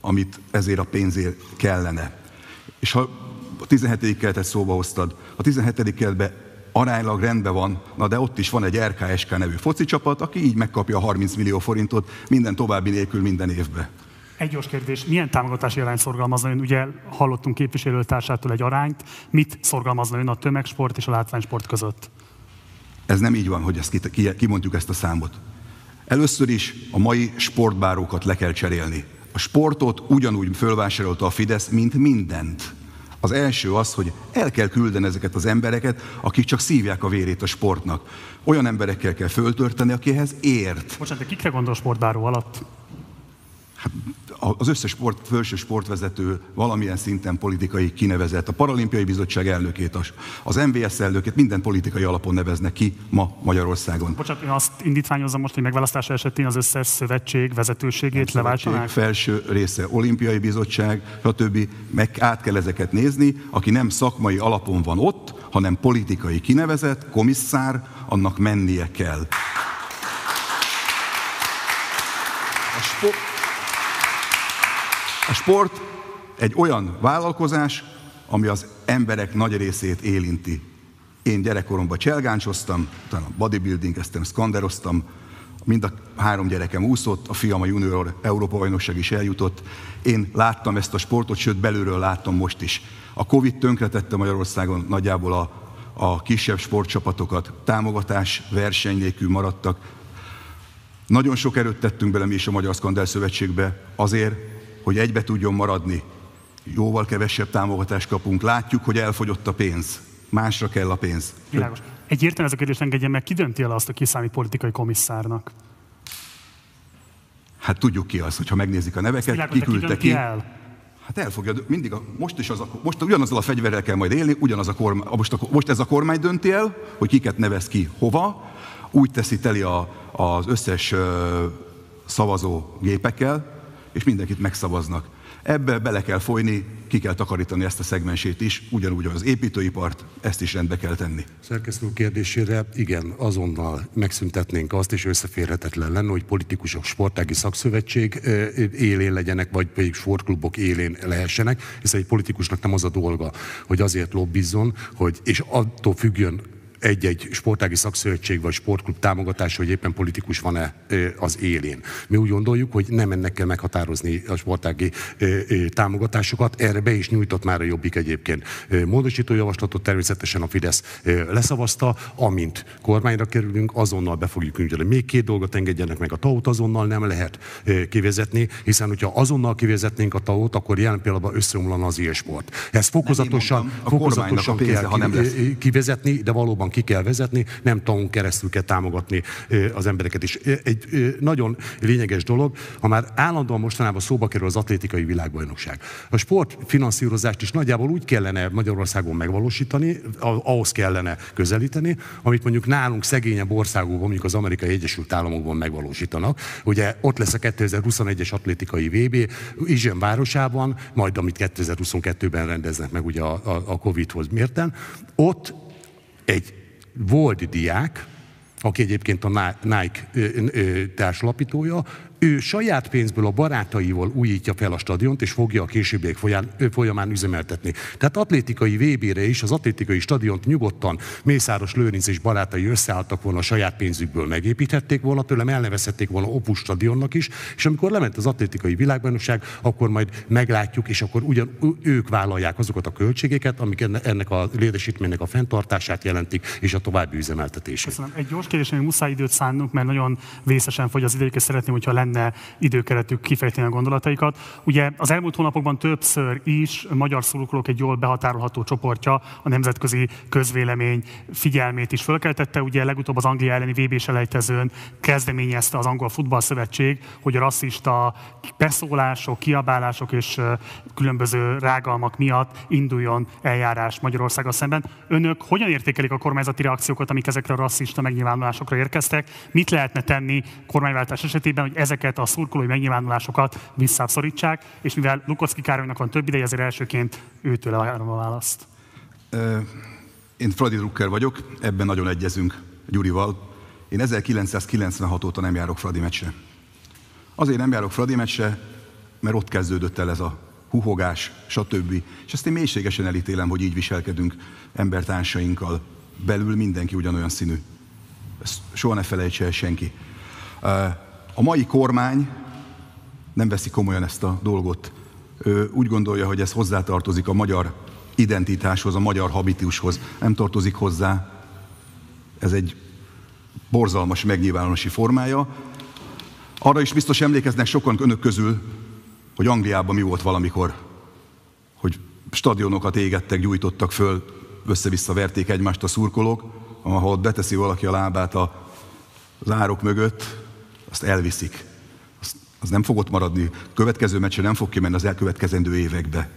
amit ezért a pénzért kellene. És ha a 17. keletet szóba hoztad, a 17. keletben aránylag rendben van, na de ott is van egy RKSK nevű foci csapat, aki így megkapja a 30 millió forintot minden további nélkül minden évbe. Egy gyors kérdés, milyen támogatási arányt szorgalmazna ön? Ugye hallottunk képviselőtársától egy arányt, mit szorgalmazna ön a tömegsport és a látványsport között? Ez nem így van, hogy ezt kimondjuk ezt a számot. Először is a mai sportbárókat le kell cserélni. A sportot ugyanúgy fölvásárolta a Fidesz, mint mindent. Az első az, hogy el kell küldeni ezeket az embereket, akik csak szívják a vérét a sportnak. Olyan emberekkel kell föltörteni, akihez ért. Bocsánat, de kikre gondol sportbáró alatt? Hát az összes sport, felső sportvezető valamilyen szinten politikai kinevezett. A Paralimpiai Bizottság elnökét, az MVS elnökét minden politikai alapon neveznek ki ma Magyarországon. Bocsánat, én azt indítványozom most, hogy megválasztás esetén az összes szövetség vezetőségét leváltsanák? felső része Olimpiai Bizottság, stb. Meg át kell ezeket nézni. Aki nem szakmai alapon van ott, hanem politikai kinevezett, komisszár, annak mennie kell. A sport, a sport egy olyan vállalkozás, ami az emberek nagy részét élinti. Én gyerekkoromban cselgáncsoztam, utána bodybuildingeztem, skanderoztam, mind a három gyerekem úszott, a fiam a junior Európa bajnokság is eljutott. Én láttam ezt a sportot, sőt belülről láttam most is. A Covid tönkretette Magyarországon nagyjából a, a kisebb sportcsapatokat, támogatás, verseny nélkül maradtak. Nagyon sok erőt tettünk bele mi is a Magyar Skandel Szövetségbe azért, hogy egybe tudjon maradni. Jóval kevesebb támogatást kapunk. Látjuk, hogy elfogyott a pénz. Másra kell a pénz. Világos. Egyértelműen ez a kérdés engedjen meg, ki dönti el azt, a kiszámít politikai komisszárnak? Hát tudjuk ki az, hogyha megnézik a neveket, Világos, kiküldte ki. El? Hát elfogja, mindig a, most is az a, most ugyanazzal a fegyverrel kell majd élni, ugyanaz a kormány, most, a, most ez a kormány dönti el, hogy kiket nevez ki hova, úgy teszi teli a, az összes uh, szavazó gépekkel, és mindenkit megszavaznak. Ebbe bele kell folyni, ki kell takarítani ezt a szegmensét is, ugyanúgy az építőipart, ezt is rendbe kell tenni. Szerkesztő kérdésére igen, azonnal megszüntetnénk azt, és összeférhetetlen lenne, hogy politikusok sportági szakszövetség élén legyenek, vagy pedig sportklubok élén lehessenek, hiszen egy politikusnak nem az a dolga, hogy azért lobbizzon, hogy, és attól függjön egy-egy sportági szakszövetség vagy sportklub támogatás, hogy éppen politikus van-e az élén. Mi úgy gondoljuk, hogy nem ennek kell meghatározni a sportági támogatásokat. Erre be is nyújtott már a Jobbik egyébként módosító javaslatot, természetesen a Fidesz leszavazta, amint kormányra kerülünk, azonnal be fogjuk nyújtani. Még két dolgot engedjenek meg, a tau azonnal nem lehet kivezetni, hiszen hogyha azonnal kivezetnénk a tau akkor jelen pillanatban összeomlana az e-sport. Ez fokozatosan, fokozatosan kell lesz. kivezetni, de valóban ki kell vezetni, nem tanunk keresztül kell támogatni az embereket is. Egy nagyon lényeges dolog, ha már állandóan mostanában szóba kerül az atlétikai világbajnokság. A sport finanszírozást is nagyjából úgy kellene Magyarországon megvalósítani, ahhoz kellene közelíteni, amit mondjuk nálunk szegényebb országokban, mondjuk az Amerikai Egyesült Államokban megvalósítanak. Ugye ott lesz a 2021-es atlétikai VB Izsön városában, majd amit 2022-ben rendeznek meg ugye a, a, a Covid-hoz mérten. Ott egy volt diák, aki egyébként a Nike társlapítója, ő saját pénzből a barátaival újítja fel a stadiont, és fogja a későbbiek folyamán üzemeltetni. Tehát atlétikai VB-re is az atlétikai stadiont nyugodtan Mészáros Lőrinc és barátai összeálltak volna a saját pénzükből, megépíthették volna, tőlem elnevezhették volna Opus stadionnak is, és amikor lement az atlétikai világbajnokság, akkor majd meglátjuk, és akkor ugyan ők vállalják azokat a költségeket, amik ennek a létesítménynek a fenntartását jelentik, és a további üzemeltetését. Köszönöm. Egy gyors kérdés, hogy muszáj időt szánnunk, mert nagyon vészesen fogy az idő, és szeretném, hogyha lenne lenne időkeretük kifejteni a gondolataikat. Ugye az elmúlt hónapokban többször is magyar szurkolók egy jól behatárolható csoportja a nemzetközi közvélemény figyelmét is fölkeltette. Ugye legutóbb az Anglia elleni vb selejtezőn kezdeményezte az Angol Futballszövetség, hogy a rasszista beszólások, kiabálások és különböző rágalmak miatt induljon eljárás Magyarországgal szemben. Önök hogyan értékelik a kormányzati reakciókat, amik ezekre a rasszista megnyilvánulásokra érkeztek? Mit lehetne tenni kormányváltás esetében, hogy ezeket a szurkolói megnyilvánulásokat visszaszorítsák, és mivel Lukocki Károlynak van több ideje, ezért elsőként őtől várom a választ. Én Fradi Drucker vagyok, ebben nagyon egyezünk Gyurival. Én 1996 óta nem járok Fradi meccsre. Azért nem járok Fradi meccsre, mert ott kezdődött el ez a huhogás, stb. És ezt én mélységesen elítélem, hogy így viselkedünk embertársainkkal. Belül mindenki ugyanolyan színű. Ezt soha ne felejtse el senki. A mai kormány nem veszi komolyan ezt a dolgot. Ő úgy gondolja, hogy ez hozzátartozik a magyar identitáshoz, a magyar habitushoz. Nem tartozik hozzá. Ez egy borzalmas megnyilvánulási formája. Arra is biztos emlékeznek sokan önök közül, hogy Angliában mi volt valamikor, hogy stadionokat égettek, gyújtottak föl, össze-vissza verték egymást a szurkolók, ahol beteszi valaki a lábát az árok mögött, azt elviszik. Az, az nem fog ott maradni. Következő meccsen nem fog kimenni az elkövetkezendő évekbe.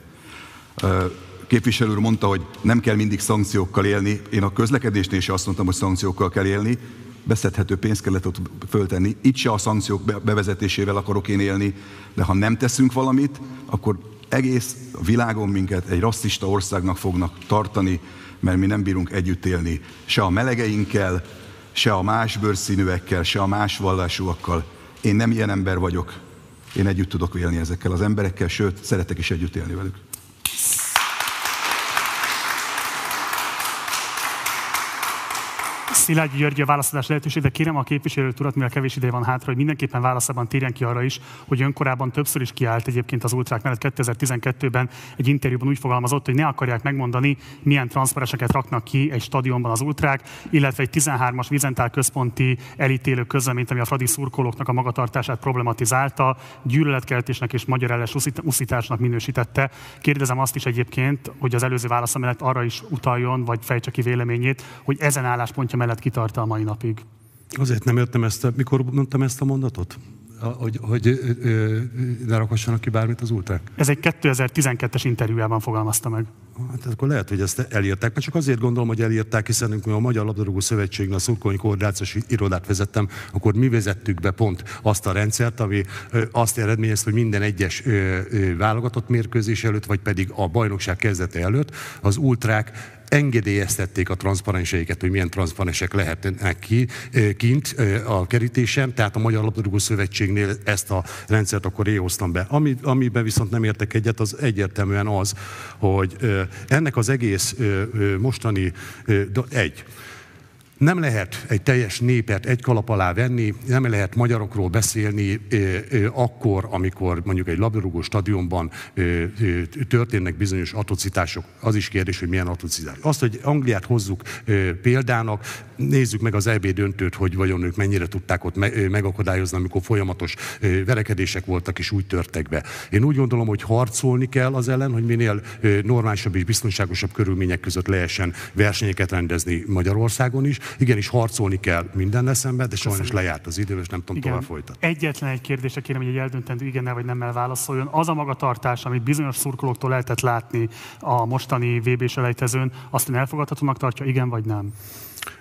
Képviselő úr mondta, hogy nem kell mindig szankciókkal élni. Én a közlekedésnél is azt mondtam, hogy szankciókkal kell élni. Beszedhető pénzt kellett ott föltenni. Itt se a szankciók bevezetésével akarok én élni, de ha nem teszünk valamit, akkor egész a világon minket egy rasszista országnak fognak tartani, mert mi nem bírunk együtt élni. Se a melegeinkkel, se a más bőrszínűekkel, se a más vallásúakkal. Én nem ilyen ember vagyok. Én együtt tudok élni ezekkel az emberekkel, sőt, szeretek is együtt élni velük. Szilágyi György a választás lehetőség, de kérem a képviselőt urat, mivel kevés ideje van hátra, hogy mindenképpen válaszában térjen ki arra is, hogy önkorában többször is kiállt egyébként az ultrák mellett 2012-ben egy interjúban úgy fogalmazott, hogy ne akarják megmondani, milyen transzpareseket raknak ki egy stadionban az ultrák, illetve egy 13-as Vizentál központi elítélő közleményt, ami a Fradi szurkolóknak a magatartását problematizálta, gyűlöletkeltésnek és magyar elles uszításnak minősítette. Kérdezem azt is egyébként, hogy az előző válasz mellett arra is utaljon, vagy fejtse ki véleményét, hogy ezen álláspontja mellett kitart a mai napig. Azért nem értem ezt, mikor mondtam ezt a mondatot? hogy, hogy ne rakhassanak ki bármit az ultrák? Ez egy 2012-es interjújában fogalmazta meg. Hát akkor lehet, hogy ezt elírták, mert csak azért gondolom, hogy elírták, hiszen amikor a Magyar Labdarúgó Szövetségnél a szurkolói koordinációs irodát vezettem, akkor mi vezettük be pont azt a rendszert, ami azt eredményezte, hogy minden egyes válogatott mérkőzés előtt, vagy pedig a bajnokság kezdete előtt az ultrák engedélyeztették a transzparenseiket, hogy milyen transzparensek lehetnek ki, kint a kerítésen, tehát a Magyar Labdarúgó Szövetségnél ezt a rendszert akkor én hoztam be. Ami, amiben viszont nem értek egyet, az egyértelműen az, hogy ennek az egész mostani egy, nem lehet egy teljes népet egy kalap alá venni, nem lehet magyarokról beszélni akkor, amikor mondjuk egy labdarúgó stadionban történnek bizonyos atrocitások. Az is kérdés, hogy milyen atrocitás. Azt, hogy Angliát hozzuk példának, nézzük meg az EB döntőt, hogy vajon ők mennyire tudták ott megakadályozni, amikor folyamatos verekedések voltak és úgy törtek be. Én úgy gondolom, hogy harcolni kell az ellen, hogy minél normálisabb és biztonságosabb körülmények között lehessen versenyeket rendezni Magyarországon is, igenis harcolni kell minden szemben, de sajnos Köszönöm. lejárt az idő, és nem tudom igen. tovább folytatni. Egyetlen egy kérdésre kérem, hogy egy eldöntendő igen vagy nemmel válaszoljon. Az a magatartás, amit bizonyos szurkolóktól lehetett látni a mostani VB selejtezőn, azt ön elfogadhatónak tartja, igen vagy nem?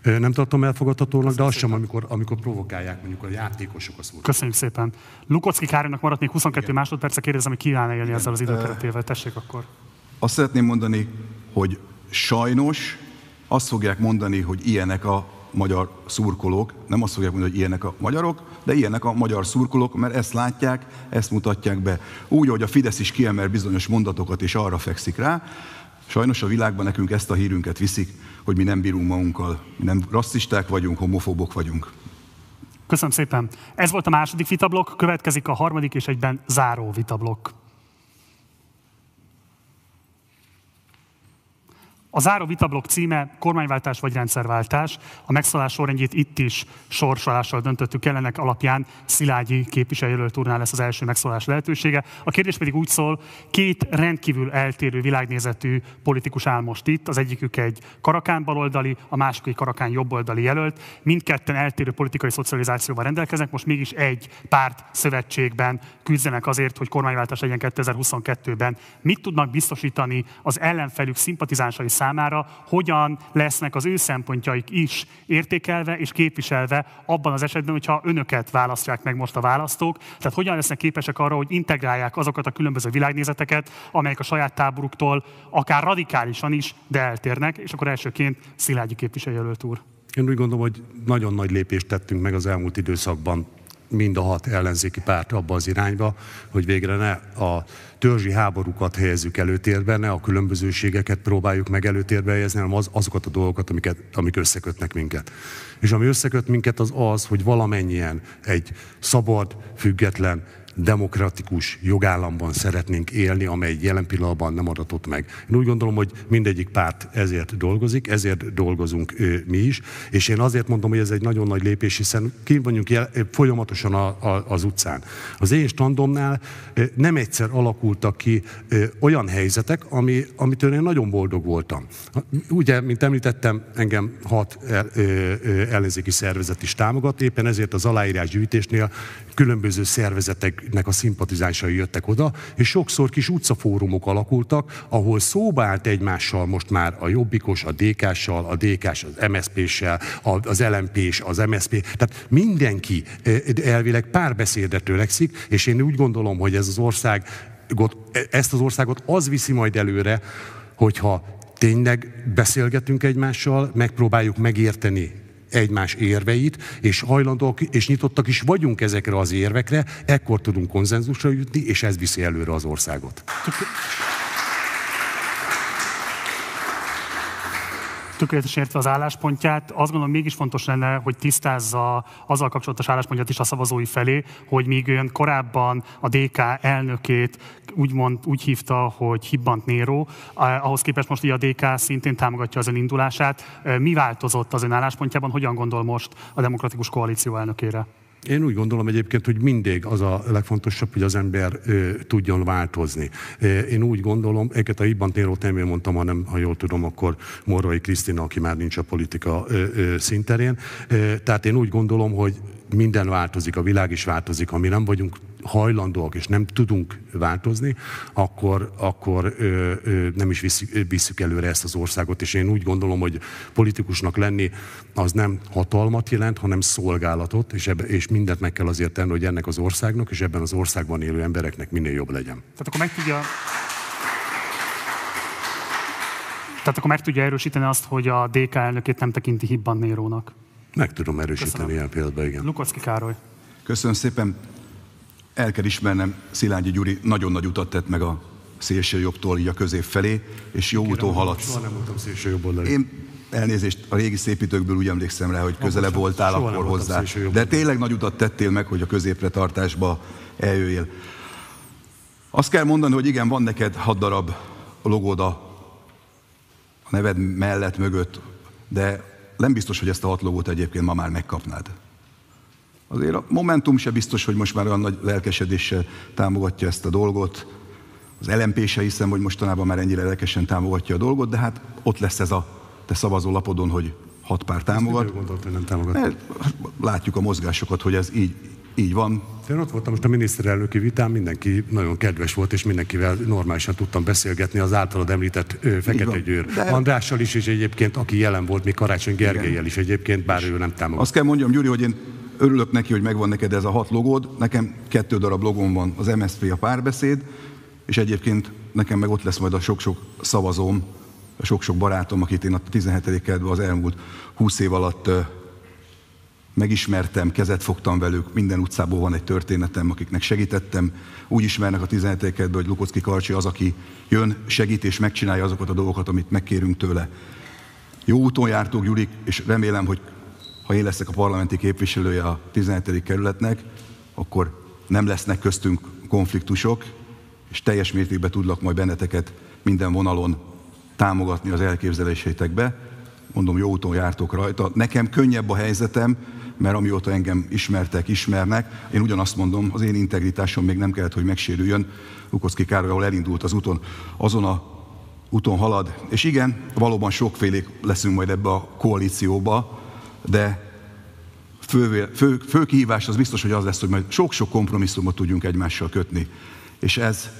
Nem tartom elfogadhatónak, de az sem, amikor, amikor provokálják mondjuk a játékosok a szurkolók. Köszönjük szépen. Lukocki Károlynak maradt még 22 Igen. másodperce, kérdezem, hogy kívánna élni Igen. ezzel az időkeretével. Tessék akkor. Azt szeretném mondani, hogy sajnos azt fogják mondani, hogy ilyenek a magyar szurkolók, nem azt fogják mondani, hogy ilyenek a magyarok, de ilyenek a magyar szurkolók, mert ezt látják, ezt mutatják be. Úgy, hogy a Fidesz is kiemel bizonyos mondatokat, és arra fekszik rá, sajnos a világban nekünk ezt a hírünket viszik, hogy mi nem bírunk magunkkal, mi nem rasszisták vagyunk, homofóbok vagyunk. Köszönöm szépen. Ez volt a második vitablok, következik a harmadik és egyben záró vitablok. A záró vitablok címe kormányváltás vagy rendszerváltás. A megszólás sorrendjét itt is sorsolással döntöttük el, ennek alapján Szilágyi képviselőjelölt úrnál lesz az első megszólás lehetősége. A kérdés pedig úgy szól, két rendkívül eltérő világnézetű politikus áll most itt, az egyikük egy karakán baloldali, a másik egy karakán jobboldali jelölt. Mindketten eltérő politikai szocializációval rendelkeznek, most mégis egy párt szövetségben küzdenek azért, hogy kormányváltás legyen 2022-ben. Mit tudnak biztosítani az ellenfelük szimpatizánsai számára, hogyan lesznek az ő szempontjaik is értékelve és képviselve abban az esetben, hogyha önöket választják meg most a választók. Tehát hogyan lesznek képesek arra, hogy integrálják azokat a különböző világnézeteket, amelyek a saját táboruktól akár radikálisan is, de eltérnek. És akkor elsőként Szilágyi képviselőjelölt úr. Én úgy gondolom, hogy nagyon nagy lépést tettünk meg az elmúlt időszakban mind a hat ellenzéki párt abba az irányba, hogy végre ne a törzsi háborúkat helyezzük előtérbe, ne a különbözőségeket próbáljuk meg előtérbe helyezni, hanem az, azokat a dolgokat, amiket, amik összekötnek minket. És ami összeköt minket az az, hogy valamennyien egy szabad, független, demokratikus jogállamban szeretnénk élni, amely jelen pillanatban nem adatott meg. Én úgy gondolom, hogy mindegyik párt ezért dolgozik, ezért dolgozunk mi is, és én azért mondom, hogy ez egy nagyon nagy lépés, hiszen ki vagyunk jel, folyamatosan a, a, az utcán. Az én standomnál nem egyszer alakultak ki olyan helyzetek, ami, amitől én nagyon boldog voltam. Ugye, mint említettem, engem hat el, ellenzéki szervezet is támogat, éppen ezért az aláírásgyűjtésnél különböző szervezeteknek a szimpatizánsai jöttek oda, és sokszor kis utcafórumok alakultak, ahol szóba állt egymással most már a Jobbikos, a DK-ssal, a DK-s az MSZP-ssel, az LMP-s, az MSZP, tehát mindenki eh, elvileg párbeszédre törekszik, és én úgy gondolom, hogy ez az ország, ezt az országot az viszi majd előre, hogyha tényleg beszélgetünk egymással, megpróbáljuk megérteni egymás érveit, és hajlandók és nyitottak is vagyunk ezekre az érvekre, ekkor tudunk konzenzusra jutni, és ez viszi előre az országot. tökéletesen értve az álláspontját, azt gondolom mégis fontos lenne, hogy tisztázza azzal kapcsolatos álláspontját is a szavazói felé, hogy míg ön korábban a DK elnökét úgy, mond, úgy hívta, hogy Hibbant Néró, ahhoz képest most ugye a DK szintén támogatja az ön indulását. Mi változott az ön álláspontjában, hogyan gondol most a Demokratikus Koalíció elnökére? Én úgy gondolom egyébként, hogy mindig az a legfontosabb, hogy az ember ö, tudjon változni. Én úgy gondolom, egyébként a Ibban Térót nem én mondtam, hanem ha jól tudom, akkor Morvai Krisztina, aki már nincs a politika ö, ö, szinterén. Tehát én úgy gondolom, hogy minden változik, a világ is változik, ami nem vagyunk hajlandóak és nem tudunk változni, akkor, akkor ö, ö, nem is visszük, visszük előre ezt az országot. És én úgy gondolom, hogy politikusnak lenni az nem hatalmat jelent, hanem szolgálatot, és, ebbe, és mindent meg kell azért tenni, hogy ennek az országnak és ebben az országban élő embereknek minél jobb legyen. Tehát akkor meg tudja tehát akkor meg tudja erősíteni azt, hogy a DK elnökét nem tekinti Hibban Nérónak. Meg tudom erősíteni Köszönöm. ilyen pillanatban, igen. Lukocki Károly. Köszönöm szépen. El kell ismernem, Szilágyi Gyuri nagyon nagy utat tett meg a szélső jobbtól így a közép felé, és jó úton haladsz. Soha nem voltam szélső jobb Én elnézést, a régi szépítőkből úgy emlékszem rá, hogy közelebb voltál akkor hozzá. De tényleg nagy utat tettél meg, hogy a középre tartásba eljöjjél. Azt kell mondani, hogy igen, van neked hat darab logód a, a neved mellett, mögött, de nem biztos, hogy ezt a hat logót egyébként ma már megkapnád. Azért a Momentum se biztos, hogy most már olyan nagy lelkesedéssel támogatja ezt a dolgot. Az LMP se hiszem, hogy mostanában már ennyire lelkesen támogatja a dolgot, de hát ott lesz ez a te szavazólapodon, hogy hat pár támogat. Gondolt, hogy nem támogat. Hát, látjuk a mozgásokat, hogy ez így, így van. Én ott voltam most a miniszterelnöki vitán, mindenki nagyon kedves volt, és mindenkivel normálisan tudtam beszélgetni az általad említett ö, Fekete Győr. De... Andrással is, és egyébként, aki jelen volt, még Karácsony Gergelyel is egyébként, bár ő nem támogat. Azt kell mondjam, Gyuri, hogy én örülök neki, hogy megvan neked ez a hat logód. Nekem kettő darab logóm van, az MSZP a párbeszéd, és egyébként nekem meg ott lesz majd a sok-sok szavazóm, a sok-sok barátom, akit én a 17. kedve az elmúlt 20 év alatt megismertem, kezet fogtam velük, minden utcából van egy történetem, akiknek segítettem. Úgy ismernek a 17 kedve, hogy Lukocki Karcsi az, aki jön, segít és megcsinálja azokat a dolgokat, amit megkérünk tőle. Jó úton jártunk, Gyurik, és remélem, hogy ha én leszek a parlamenti képviselője a 17. kerületnek, akkor nem lesznek köztünk konfliktusok, és teljes mértékben tudlak majd benneteket minden vonalon támogatni az elképzeléseitekbe. Mondom, jó úton jártok rajta. Nekem könnyebb a helyzetem, mert amióta engem ismertek, ismernek, én ugyanazt mondom, az én integritásom még nem kellett, hogy megsérüljön. Lukoszki Károly, ahol elindult az úton, azon a úton halad. És igen, valóban sokfélék leszünk majd ebbe a koalícióba, de fő, fő, fő kihívás az biztos, hogy az lesz, hogy majd sok-sok kompromisszumot tudjunk egymással kötni. És ez,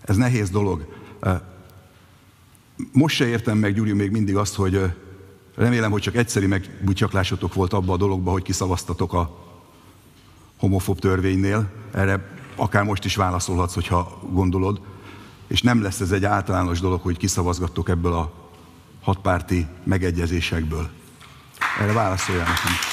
ez nehéz dolog. Most se értem meg, Gyuri, még mindig azt, hogy remélem, hogy csak egyszeri megbutyaklásotok volt abba a dologba, hogy kiszavaztatok a homofób törvénynél. Erre akár most is válaszolhatsz, hogyha gondolod. És nem lesz ez egy általános dolog, hogy kiszavazgattok ebből a hatpárti megegyezésekből. Erre válaszoljál nekem.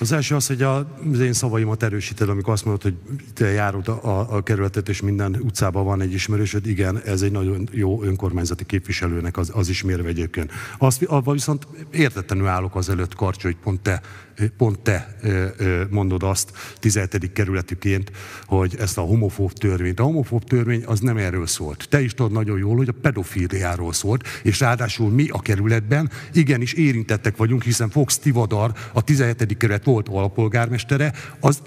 Az első az, hogy az én szavaimat erősíted, amikor azt mondod, hogy te járod a, a kerületet, és minden utcában van egy ismerősöd. Igen, ez egy nagyon jó önkormányzati képviselőnek az, az is mérve egyébként. Azt, abban viszont értetlenül állok az előtt, Karcs, hogy pont te pont te mondod azt 17. kerületüként, hogy ezt a homofób törvényt. A homofób törvény az nem erről szólt. Te is tudod nagyon jól, hogy a pedofíliáról szólt, és ráadásul mi a kerületben igenis érintettek vagyunk, hiszen Fox Tivadar, a 17. kerület volt alpolgármestere, az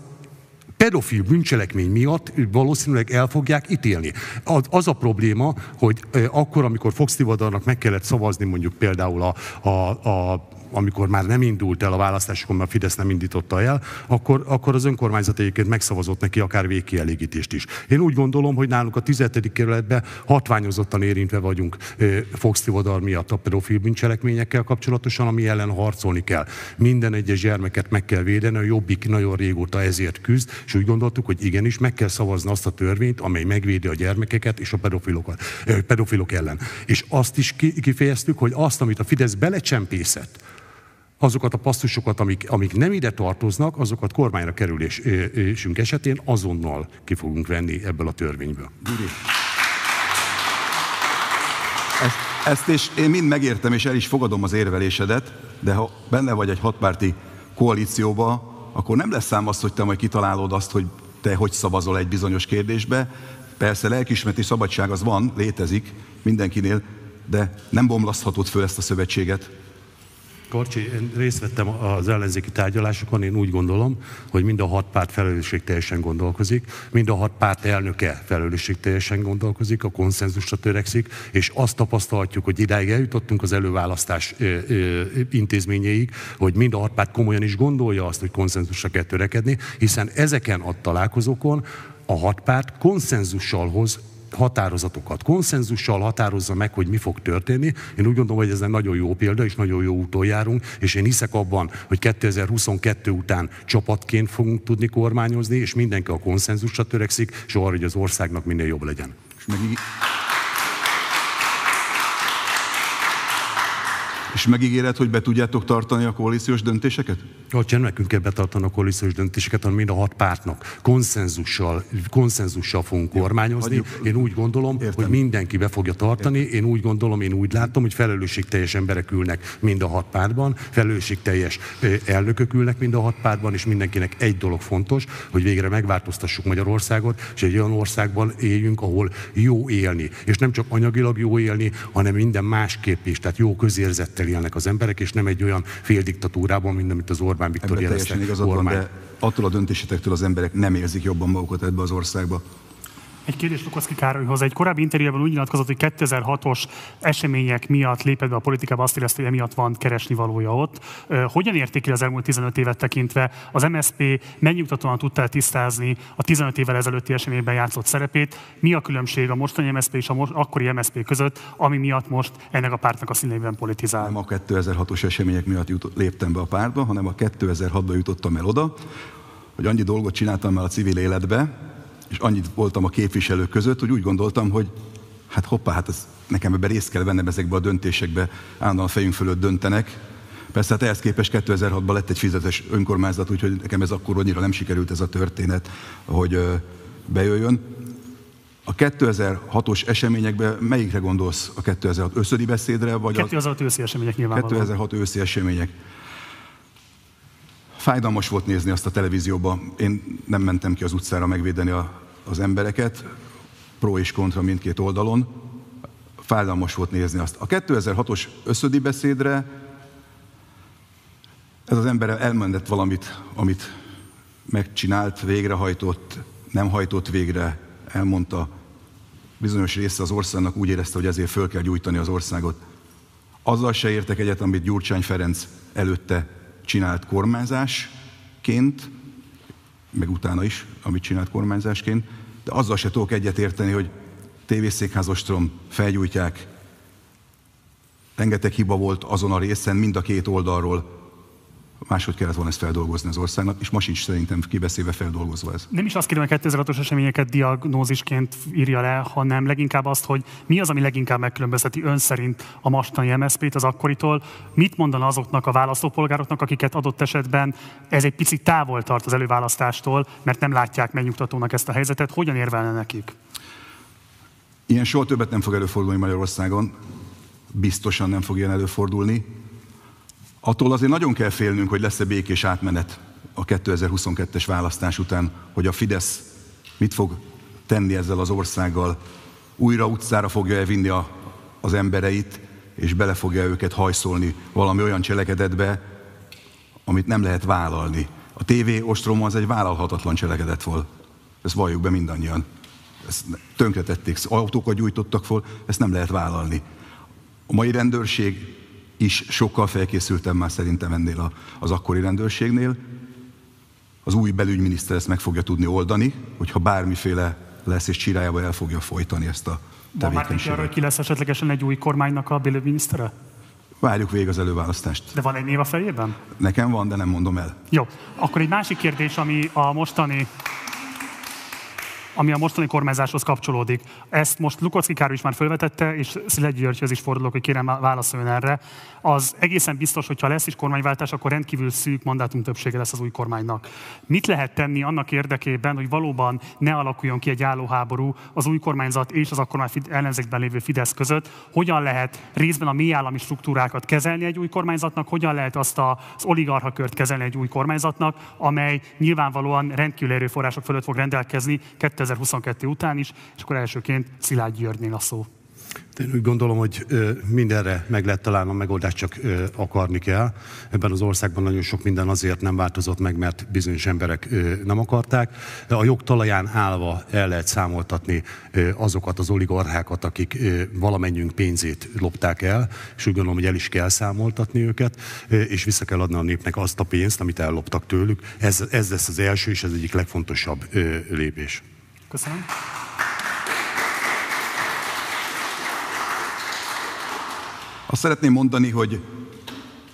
pedofil bűncselekmény miatt valószínűleg el fogják ítélni. Az, az a probléma, hogy akkor, amikor Fox Tivadarnak meg kellett szavazni mondjuk például a, a, a amikor már nem indult el a választásokon, mert a Fidesz nem indította el, akkor, akkor az önkormányzat egyébként megszavazott neki akár végkielégítést is. Én úgy gondolom, hogy nálunk a 17. kerületben hatványozottan érintve vagyunk Fox Tivadar miatt a pedofil bűncselekményekkel kapcsolatosan, ami ellen harcolni kell. Minden egyes gyermeket meg kell védeni, a Jobbik nagyon régóta ezért küzd, és úgy gondoltuk, hogy igenis meg kell szavazni azt a törvényt, amely megvédi a gyermekeket és a pedofilokat, pedofilok ellen. És azt is kifejeztük, hogy azt, amit a Fidesz belecsempészett, azokat a passztusokat, amik, amik nem ide tartoznak, azokat kormányra kerülésünk esetén azonnal ki fogunk venni ebből a törvényből. Gyuri. Ezt, ezt is én mind megértem, és el is fogadom az érvelésedet, de ha benne vagy egy hatpárti koalícióba, akkor nem lesz szám az, hogy te majd kitalálod azt, hogy te hogy szavazol egy bizonyos kérdésbe. Persze lelkismereti szabadság az van, létezik mindenkinél, de nem bomlaszthatod föl ezt a szövetséget, Karcsi, én részt vettem az ellenzéki tárgyalásokon, én úgy gondolom, hogy mind a hat párt teljesen gondolkozik, mind a hat párt elnöke teljesen gondolkozik, a konszenzusra törekszik, és azt tapasztalhatjuk, hogy idáig eljutottunk az előválasztás intézményéig, hogy mind a hat párt komolyan is gondolja azt, hogy konszenzusra kell törekedni, hiszen ezeken a találkozókon a hat párt konszenzussal hoz határozatokat konszenzussal határozza meg, hogy mi fog történni. Én úgy gondolom, hogy ez egy nagyon jó példa, és nagyon jó úton járunk, és én hiszek abban, hogy 2022 után csapatként fogunk tudni kormányozni, és mindenki a konszenzusra törekszik, és arra, hogy az országnak minél jobb legyen. És meg És megígéred, hogy be tudjátok tartani a koalíciós döntéseket? Hogyha nekünk kell betartani a koalíciós döntéseket, hanem mind a hat pártnak konszenzussal, konszenzussal fogunk kormányozni. Hagyjuk. Én úgy gondolom, Értem. hogy mindenki be fogja tartani. Értem. Én úgy gondolom, én úgy látom, hogy felelősségteljes emberek ülnek mind a hat pártban, felelősségteljes elnökök ülnek mind a hat pártban, és mindenkinek egy dolog fontos, hogy végre megváltoztassuk Magyarországot, és egy olyan országban éljünk, ahol jó élni. És nem csak anyagilag jó élni, hanem minden másképp is, tehát jó közérzettel élnek az emberek, és nem egy olyan féldiktatúrában, mint amit az Orbán Viktor jelezte. Van, de attól a döntésetektől az emberek nem érzik jobban magukat ebbe az országba. Egy kérdés Lukoszki Károlyhoz. Egy korábbi interjúban úgy nyilatkozott, hogy 2006-os események miatt lépett be a politikába, azt érezte, hogy emiatt van keresni valója ott. Hogyan értékeli az elmúlt 15 évet tekintve? Az MSP megnyugtatóan tudta tisztázni a 15 évvel ezelőtti eseményben játszott szerepét? Mi a különbség a mostani MSP és a most, akkori MSP között, ami miatt most ennek a pártnak a színeiben politizál? Nem a 2006-os események miatt jut, léptem be a pártba, hanem a 2006-ban jutottam el oda, hogy annyi dolgot csináltam el a civil életbe, és annyit voltam a képviselők között, hogy úgy gondoltam, hogy hát hoppá, hát ez, nekem ebben részt kell vennem ezekbe a döntésekbe, állandóan a fejünk fölött döntenek. Persze hát ehhez képest 2006-ban lett egy fizetes önkormányzat, úgyhogy nekem ez akkor annyira nem sikerült ez a történet, hogy bejöjjön. A 2006-os eseményekben melyikre gondolsz? A 2006 őszödi beszédre? Vagy 2006 őszi események nyilvánvalóan. 2006 őszi események. Fájdalmas volt nézni azt a televízióba. Én nem mentem ki az utcára megvédeni a, az embereket, pro és kontra mindkét oldalon. Fájdalmas volt nézni azt. A 2006-os összödi beszédre ez az ember elmondott valamit, amit megcsinált, végrehajtott, nem hajtott végre, elmondta. Bizonyos része az országnak úgy érezte, hogy ezért föl kell gyújtani az országot. Azzal se értek egyet, amit Gyurcsány Ferenc előtte csinált kormányzásként, meg utána is, amit csinált kormányzásként, de azzal se tudok egyet érteni, hogy tévészékházostrom felgyújtják. Rengeteg hiba volt azon a részen, mind a két oldalról, máshogy kellett volna ezt feldolgozni az országnak, és ma sincs szerintem kibeszélve feldolgozva ez. Nem is azt kérem, hogy 2006-os eseményeket diagnózisként írja le, hanem leginkább azt, hogy mi az, ami leginkább megkülönbözteti ön szerint a mostani MSZP-t az akkoritól. Mit mondana azoknak a választópolgároknak, akiket adott esetben ez egy picit távol tart az előválasztástól, mert nem látják megnyugtatónak ezt a helyzetet, hogyan érvelne nekik? Ilyen soha többet nem fog előfordulni Magyarországon, biztosan nem fog ilyen előfordulni. Attól azért nagyon kell félnünk, hogy lesz-e békés átmenet a 2022-es választás után, hogy a Fidesz mit fog tenni ezzel az országgal, újra utcára fogja elvinni a, az embereit, és bele fogja őket hajszolni valami olyan cselekedetbe, amit nem lehet vállalni. A TV ostrom az egy vállalhatatlan cselekedet volt. Ezt valljuk be mindannyian. Ezt tönkretették, autókat gyújtottak fel, ezt nem lehet vállalni. A mai rendőrség is sokkal felkészültem már szerintem ennél az akkori rendőrségnél. Az új belügyminiszter ezt meg fogja tudni oldani, hogyha bármiféle lesz és csirájába el fogja folytani ezt a tevékenységet. Van már hogy ki lesz esetlegesen egy új kormánynak a belügyminisztere? Várjuk végig az előválasztást. De van egy név a fejében? Nekem van, de nem mondom el. Jó. Akkor egy másik kérdés, ami a mostani ami a mostani kormányzáshoz kapcsolódik. Ezt most Lukocki Károly is már felvetette, és Szilegyi Györgyhöz is fordulok, hogy kérem válaszoljon erre. Az egészen biztos, hogy ha lesz is kormányváltás, akkor rendkívül szűk mandátum többsége lesz az új kormánynak. Mit lehet tenni annak érdekében, hogy valóban ne alakuljon ki egy állóháború az új kormányzat és az akkor már ellenzékben lévő Fidesz között? Hogyan lehet részben a mély állami struktúrákat kezelni egy új kormányzatnak, hogyan lehet azt az oligarchakört kezelni egy új kormányzatnak, amely nyilvánvalóan rendkívül erőforrások fölött fog rendelkezni 2022 után is, és akkor elsőként Szilágy Györgynél a szó. Én úgy gondolom, hogy mindenre meg lehet találni a megoldást, csak akarni kell. Ebben az országban nagyon sok minden azért nem változott meg, mert bizonyos emberek nem akarták. A jog talaján állva el lehet számoltatni azokat az oligarchákat, akik valamennyünk pénzét lopták el, és úgy gondolom, hogy el is kell számoltatni őket, és vissza kell adni a népnek azt a pénzt, amit elloptak tőlük. Ez, ez lesz az első és ez egyik legfontosabb lépés. Köszönöm. Azt szeretném mondani, hogy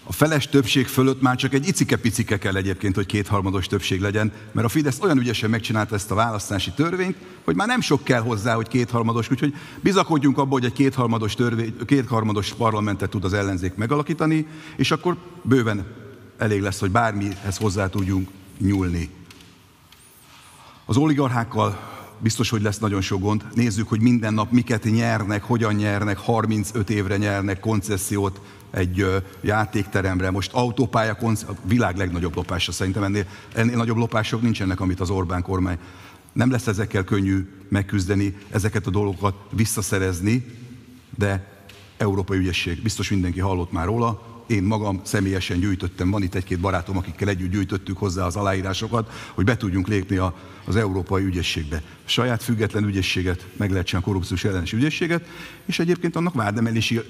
a feles többség fölött már csak egy icike-picike kell egyébként, hogy kétharmados többség legyen, mert a Fidesz olyan ügyesen megcsinálta ezt a választási törvényt, hogy már nem sok kell hozzá, hogy kétharmados, úgyhogy bizakodjunk abba, hogy egy kétharmados, törvény, kétharmados parlamentet tud az ellenzék megalakítani, és akkor bőven elég lesz, hogy bármihez hozzá tudjunk nyúlni. Az oligarchákkal biztos, hogy lesz nagyon sok gond. Nézzük, hogy minden nap miket nyernek, hogyan nyernek, 35 évre nyernek koncesziót egy játékteremre. Most autópálya, konc- a világ legnagyobb lopása szerintem ennél, ennél nagyobb lopások nincsenek, amit az Orbán kormány. Nem lesz ezekkel könnyű megküzdeni, ezeket a dolgokat visszaszerezni, de európai ügyesség. Biztos mindenki hallott már róla, én magam személyesen gyűjtöttem, van itt egy-két barátom, akikkel együtt gyűjtöttük hozzá az aláírásokat, hogy be tudjunk lépni a, az európai ügyességbe. Saját független ügyességet, meg lehet csinálni korrupciós ellenes ügyességet, és egyébként annak várdemelési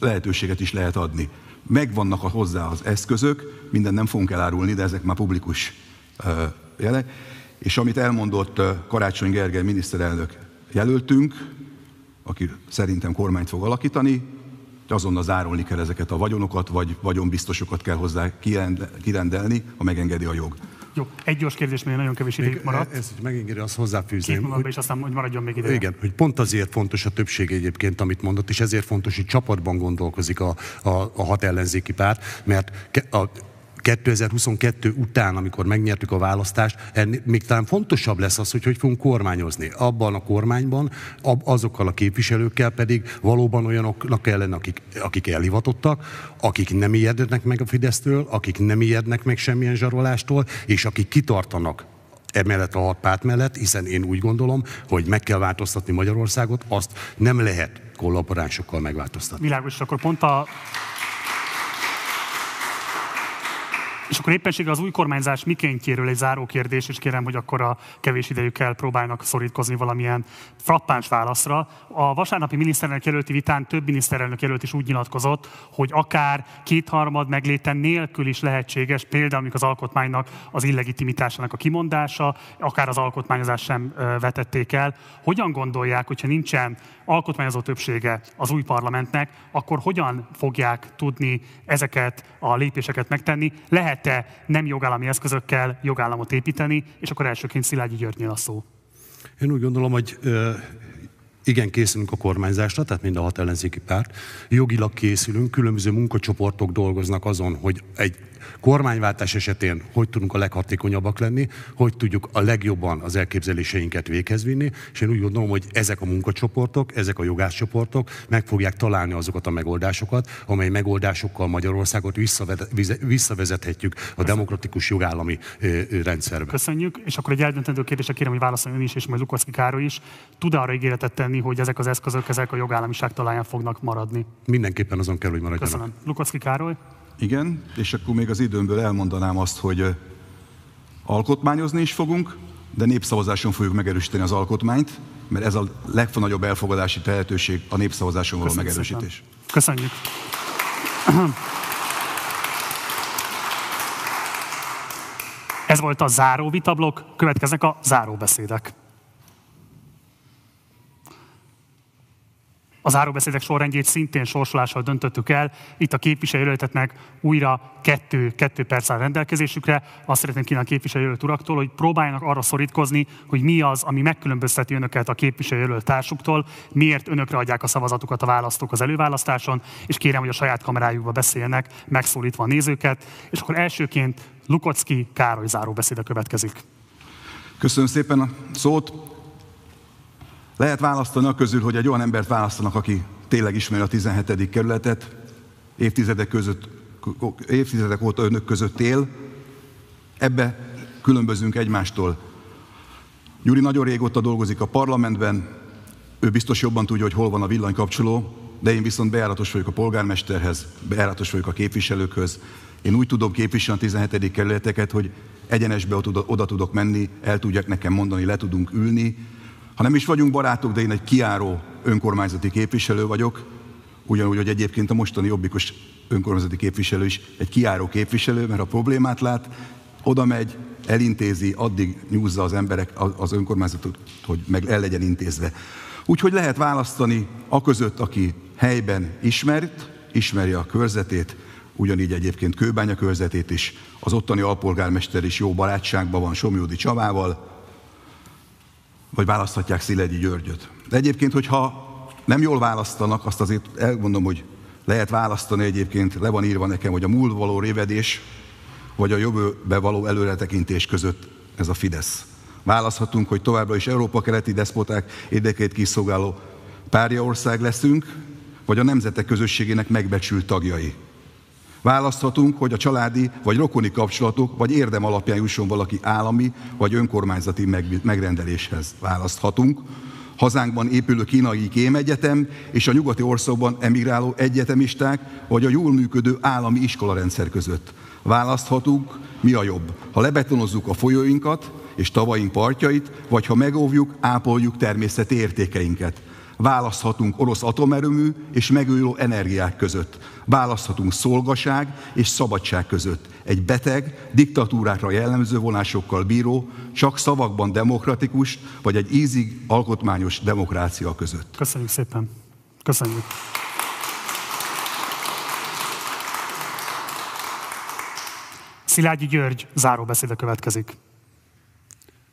lehetőséget is lehet adni. Megvannak a hozzá az eszközök, minden nem fogunk elárulni, de ezek már publikus uh, jelek. És amit elmondott Karácsony Gergely miniszterelnök jelöltünk, aki szerintem kormányt fog alakítani, azonnal zárolni kell ezeket a vagyonokat, vagy vagyonbiztosokat kell hozzá kirendelni, ha megengedi a jog. Jó, egy gyors kérdés, még nagyon kevés idő maradt. Ez, hogy megengedi, azt hozzáfűzném. Két és aztán, hogy maradjon még ide. Igen, hogy pont azért fontos a többség egyébként, amit mondott, és ezért fontos, hogy csapatban gondolkozik a, a, a hat ellenzéki párt, mert a 2022 után, amikor megnyertük a választást, még talán fontosabb lesz az, hogy hogy fogunk kormányozni. Abban a kormányban, azokkal a képviselőkkel pedig valóban olyanoknak kellene, akik, akik elhivatottak, akik nem ijednek meg a Fidesztől, akik nem ijednek meg semmilyen zsarolástól, és akik kitartanak emellett a párt mellett, hiszen én úgy gondolom, hogy meg kell változtatni Magyarországot, azt nem lehet kollaboránsokkal megváltoztatni. Világos, akkor pont a És akkor éppenséggel az új kormányzás mikéntjéről egy záró kérdés, és kérem, hogy akkor a kevés idejükkel próbálnak szorítkozni valamilyen frappáns válaszra. A vasárnapi miniszterelnök jelölti vitán több miniszterelnök jelölt is úgy nyilatkozott, hogy akár kétharmad megléten nélkül is lehetséges, például amikor az alkotmánynak az illegitimitásának a kimondása, akár az alkotmányozás sem vetették el. Hogyan gondolják, hogyha nincsen alkotmányozó többsége az új parlamentnek, akkor hogyan fogják tudni ezeket a lépéseket megtenni? Lehet-e nem jogállami eszközökkel jogállamot építeni, és akkor elsőként Szilágyi Györgynél a szó? Én úgy gondolom, hogy igen, készülünk a kormányzásra, tehát mind a hat ellenzéki párt. Jogilag készülünk, különböző munkacsoportok dolgoznak azon, hogy egy kormányváltás esetén hogy tudunk a leghatékonyabbak lenni, hogy tudjuk a legjobban az elképzeléseinket véghez vinni, és én úgy gondolom, hogy ezek a munkacsoportok, ezek a jogászcsoportok meg fogják találni azokat a megoldásokat, amely megoldásokkal Magyarországot visszavezethetjük a demokratikus jogállami rendszerbe. Köszönjük, és akkor egy eldöntendő kérdésre kérem, hogy válaszoljon ön is, és majd Lukaszki Károly is. Tud arra ígéretet tenni, hogy ezek az eszközök, ezek a jogállamiság talaján fognak maradni? Mindenképpen azon kell, hogy maradjanak. Köszönöm. Lukaszki Károly? Igen, és akkor még az időmből elmondanám azt, hogy alkotmányozni is fogunk, de népszavazáson fogjuk megerősíteni az alkotmányt, mert ez a legfonagyobb elfogadási tehetőség a népszavazáson való Köszönjük megerősítés. Szépen. Köszönjük. Ez volt a záró vitablok, következnek a záróbeszédek. Az záróbeszédek sorrendjét szintén sorsolással döntöttük el. Itt a képviselőjelöltetnek újra kettő, kettő perc áll rendelkezésükre. Azt szeretném kínálni a képviselőjelölt uraktól, hogy próbáljanak arra szorítkozni, hogy mi az, ami megkülönbözteti önöket a képviselőjelölt társuktól, miért önökre adják a szavazatukat a választók az előválasztáson, és kérem, hogy a saját kamerájukba beszéljenek, megszólítva a nézőket. És akkor elsőként Lukocki Károly záróbeszéde következik. Köszönöm szépen a szót. Lehet választani a közül, hogy egy olyan embert választanak, aki tényleg ismeri a 17. kerületet, évtizedek, között, évtizedek óta önök között él. Ebbe különbözünk egymástól. Gyuri nagyon régóta dolgozik a parlamentben, ő biztos jobban tudja, hogy hol van a villanykapcsoló, de én viszont bejáratos vagyok a polgármesterhez, bejáratos vagyok a képviselőkhöz. Én úgy tudom képviselni a 17. kerületeket, hogy egyenesbe oda tudok menni, el tudják nekem mondani, le tudunk ülni, ha nem is vagyunk barátok, de én egy kiáró önkormányzati képviselő vagyok, ugyanúgy, hogy egyébként a mostani jobbikos önkormányzati képviselő is egy kiáró képviselő, mert a problémát lát, oda megy, elintézi, addig nyúzza az emberek az önkormányzatot, hogy meg el legyen intézve. Úgyhogy lehet választani a között, aki helyben ismert, ismeri a körzetét, ugyanígy egyébként Kőbánya körzetét is, az ottani alpolgármester is jó barátságban van Somjódi Csavával, vagy választhatják Szilegyi Györgyöt. De egyébként, hogyha nem jól választanak, azt azért elmondom, hogy lehet választani egyébként, le van írva nekem, hogy a múlt való révedés, vagy a jövőbe való előretekintés között ez a Fidesz. Választhatunk, hogy továbbra is Európa keleti deszpoták érdekét kiszolgáló párjaország leszünk, vagy a nemzetek közösségének megbecsült tagjai. Választhatunk, hogy a családi vagy rokoni kapcsolatok vagy érdem alapján jusson valaki állami vagy önkormányzati megrendeléshez. Választhatunk, hazánkban épülő kínai kémegyetem és a nyugati országban emigráló egyetemisták, vagy a jól működő állami iskolarendszer között. Választhatunk, mi a jobb, ha lebetonozzuk a folyóinkat és tavaink partjait, vagy ha megóvjuk, ápoljuk természeti értékeinket. Választhatunk orosz atomerőmű és megújuló energiák között. Választhatunk szolgaság és szabadság között. Egy beteg, diktatúrákra jellemző vonásokkal bíró, csak szavakban demokratikus, vagy egy ízig alkotmányos demokrácia között. Köszönjük szépen. Köszönjük. Szilágyi György záróbeszéde következik.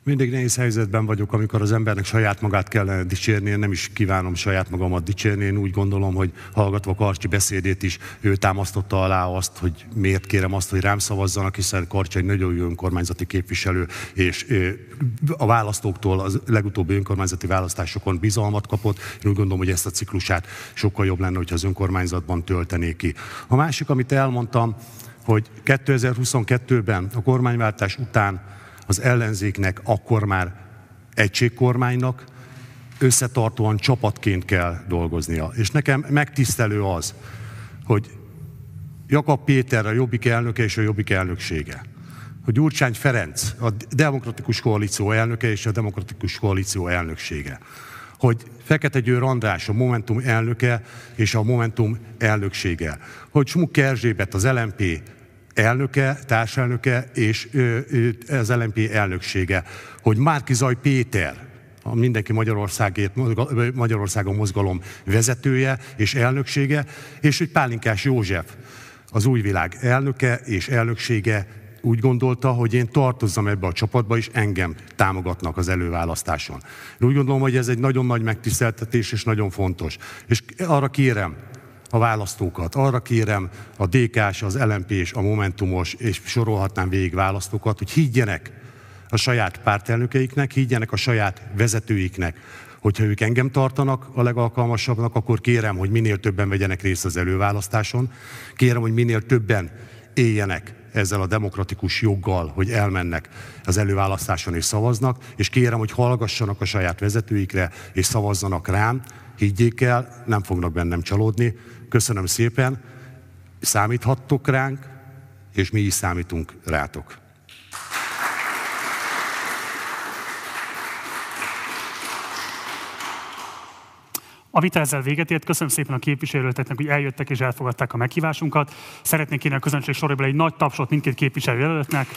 Mindig nehéz helyzetben vagyok, amikor az embernek saját magát kellene dicsérni. Én nem is kívánom saját magamat dicsérni. Én úgy gondolom, hogy hallgatva Karcsi beszédét is, ő támasztotta alá azt, hogy miért kérem azt, hogy rám szavazzanak, hiszen Karcsi egy nagyon jó önkormányzati képviselő, és a választóktól az legutóbbi önkormányzati választásokon bizalmat kapott. Én úgy gondolom, hogy ezt a ciklusát sokkal jobb lenne, hogyha az önkormányzatban töltené ki. A másik, amit elmondtam, hogy 2022-ben a kormányváltás után az ellenzéknek akkor már egységkormánynak összetartóan csapatként kell dolgoznia. És nekem megtisztelő az, hogy Jakab Péter a Jobbik elnöke és a Jobbik elnöksége, hogy Gyurcsány Ferenc a Demokratikus Koalíció elnöke és a Demokratikus Koalíció elnöksége, hogy Fekete Győr András a Momentum elnöke és a Momentum elnöksége, hogy Smuk Erzsébet az LMP elnöke, társelnöke és az LNP elnöksége, hogy Márkizaj Péter, a Mindenki Magyarországért, Magyarországon mozgalom vezetője és elnöksége, és hogy Pálinkás József, az új világ elnöke és elnöksége úgy gondolta, hogy én tartozzam ebbe a csapatba, és engem támogatnak az előválasztáson. Úgy gondolom, hogy ez egy nagyon nagy megtiszteltetés, és nagyon fontos. És arra kérem, a választókat. Arra kérem a DK-s, az lmp és a Momentumos, és sorolhatnám végig választókat, hogy higgyenek a saját pártelnökeiknek, higgyenek a saját vezetőiknek, hogyha ők engem tartanak a legalkalmasabbnak, akkor kérem, hogy minél többen vegyenek részt az előválasztáson. Kérem, hogy minél többen éljenek ezzel a demokratikus joggal, hogy elmennek az előválasztáson és szavaznak, és kérem, hogy hallgassanak a saját vezetőikre, és szavazzanak rám, higgyék el, nem fognak bennem csalódni, Köszönöm szépen, számíthattok ránk, és mi is számítunk rátok. A vita ezzel véget ért. Köszönöm szépen a képviselőleteknek, hogy eljöttek és elfogadták a meghívásunkat. Szeretnék kérni a közönség sorából egy nagy tapsot mindkét képviselőjelöltnek.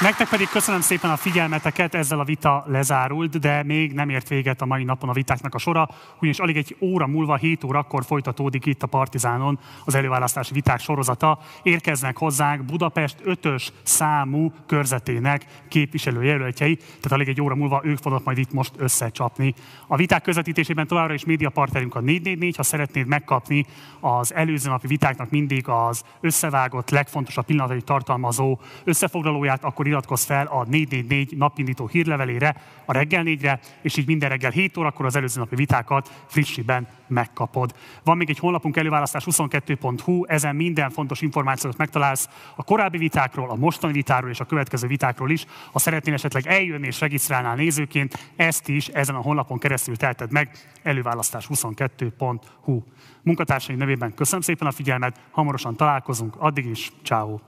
Nektek pedig köszönöm szépen a figyelmeteket, ezzel a vita lezárult, de még nem ért véget a mai napon a vitáknak a sora, ugyanis alig egy óra múlva, 7 órakor folytatódik itt a Partizánon az előválasztási viták sorozata. Érkeznek hozzánk Budapest 5-ös számú körzetének képviselőjelöltjei, tehát alig egy óra múlva ők fognak majd itt most összecsapni. A viták közvetítésében továbbra is médiapartnerünk a 444, ha szeretnéd megkapni az előző napi vitáknak mindig az összevágott, legfontosabb pillanatai tartalmazó összefoglalóját, akkor iratkozz fel a 444 napindító hírlevelére, a reggel négyre, és így minden reggel 7 órakor az előző napi vitákat frissiben megkapod. Van még egy honlapunk előválasztás 22.hu, ezen minden fontos információt megtalálsz a korábbi vitákról, a mostani vitáról és a következő vitákról is. Ha szeretnél esetleg eljönni és regisztrálnál nézőként, ezt is ezen a honlapon keresztül telted meg, előválasztás 22.hu. Munkatársaim nevében köszönöm szépen a figyelmet, hamarosan találkozunk, addig is, ciao.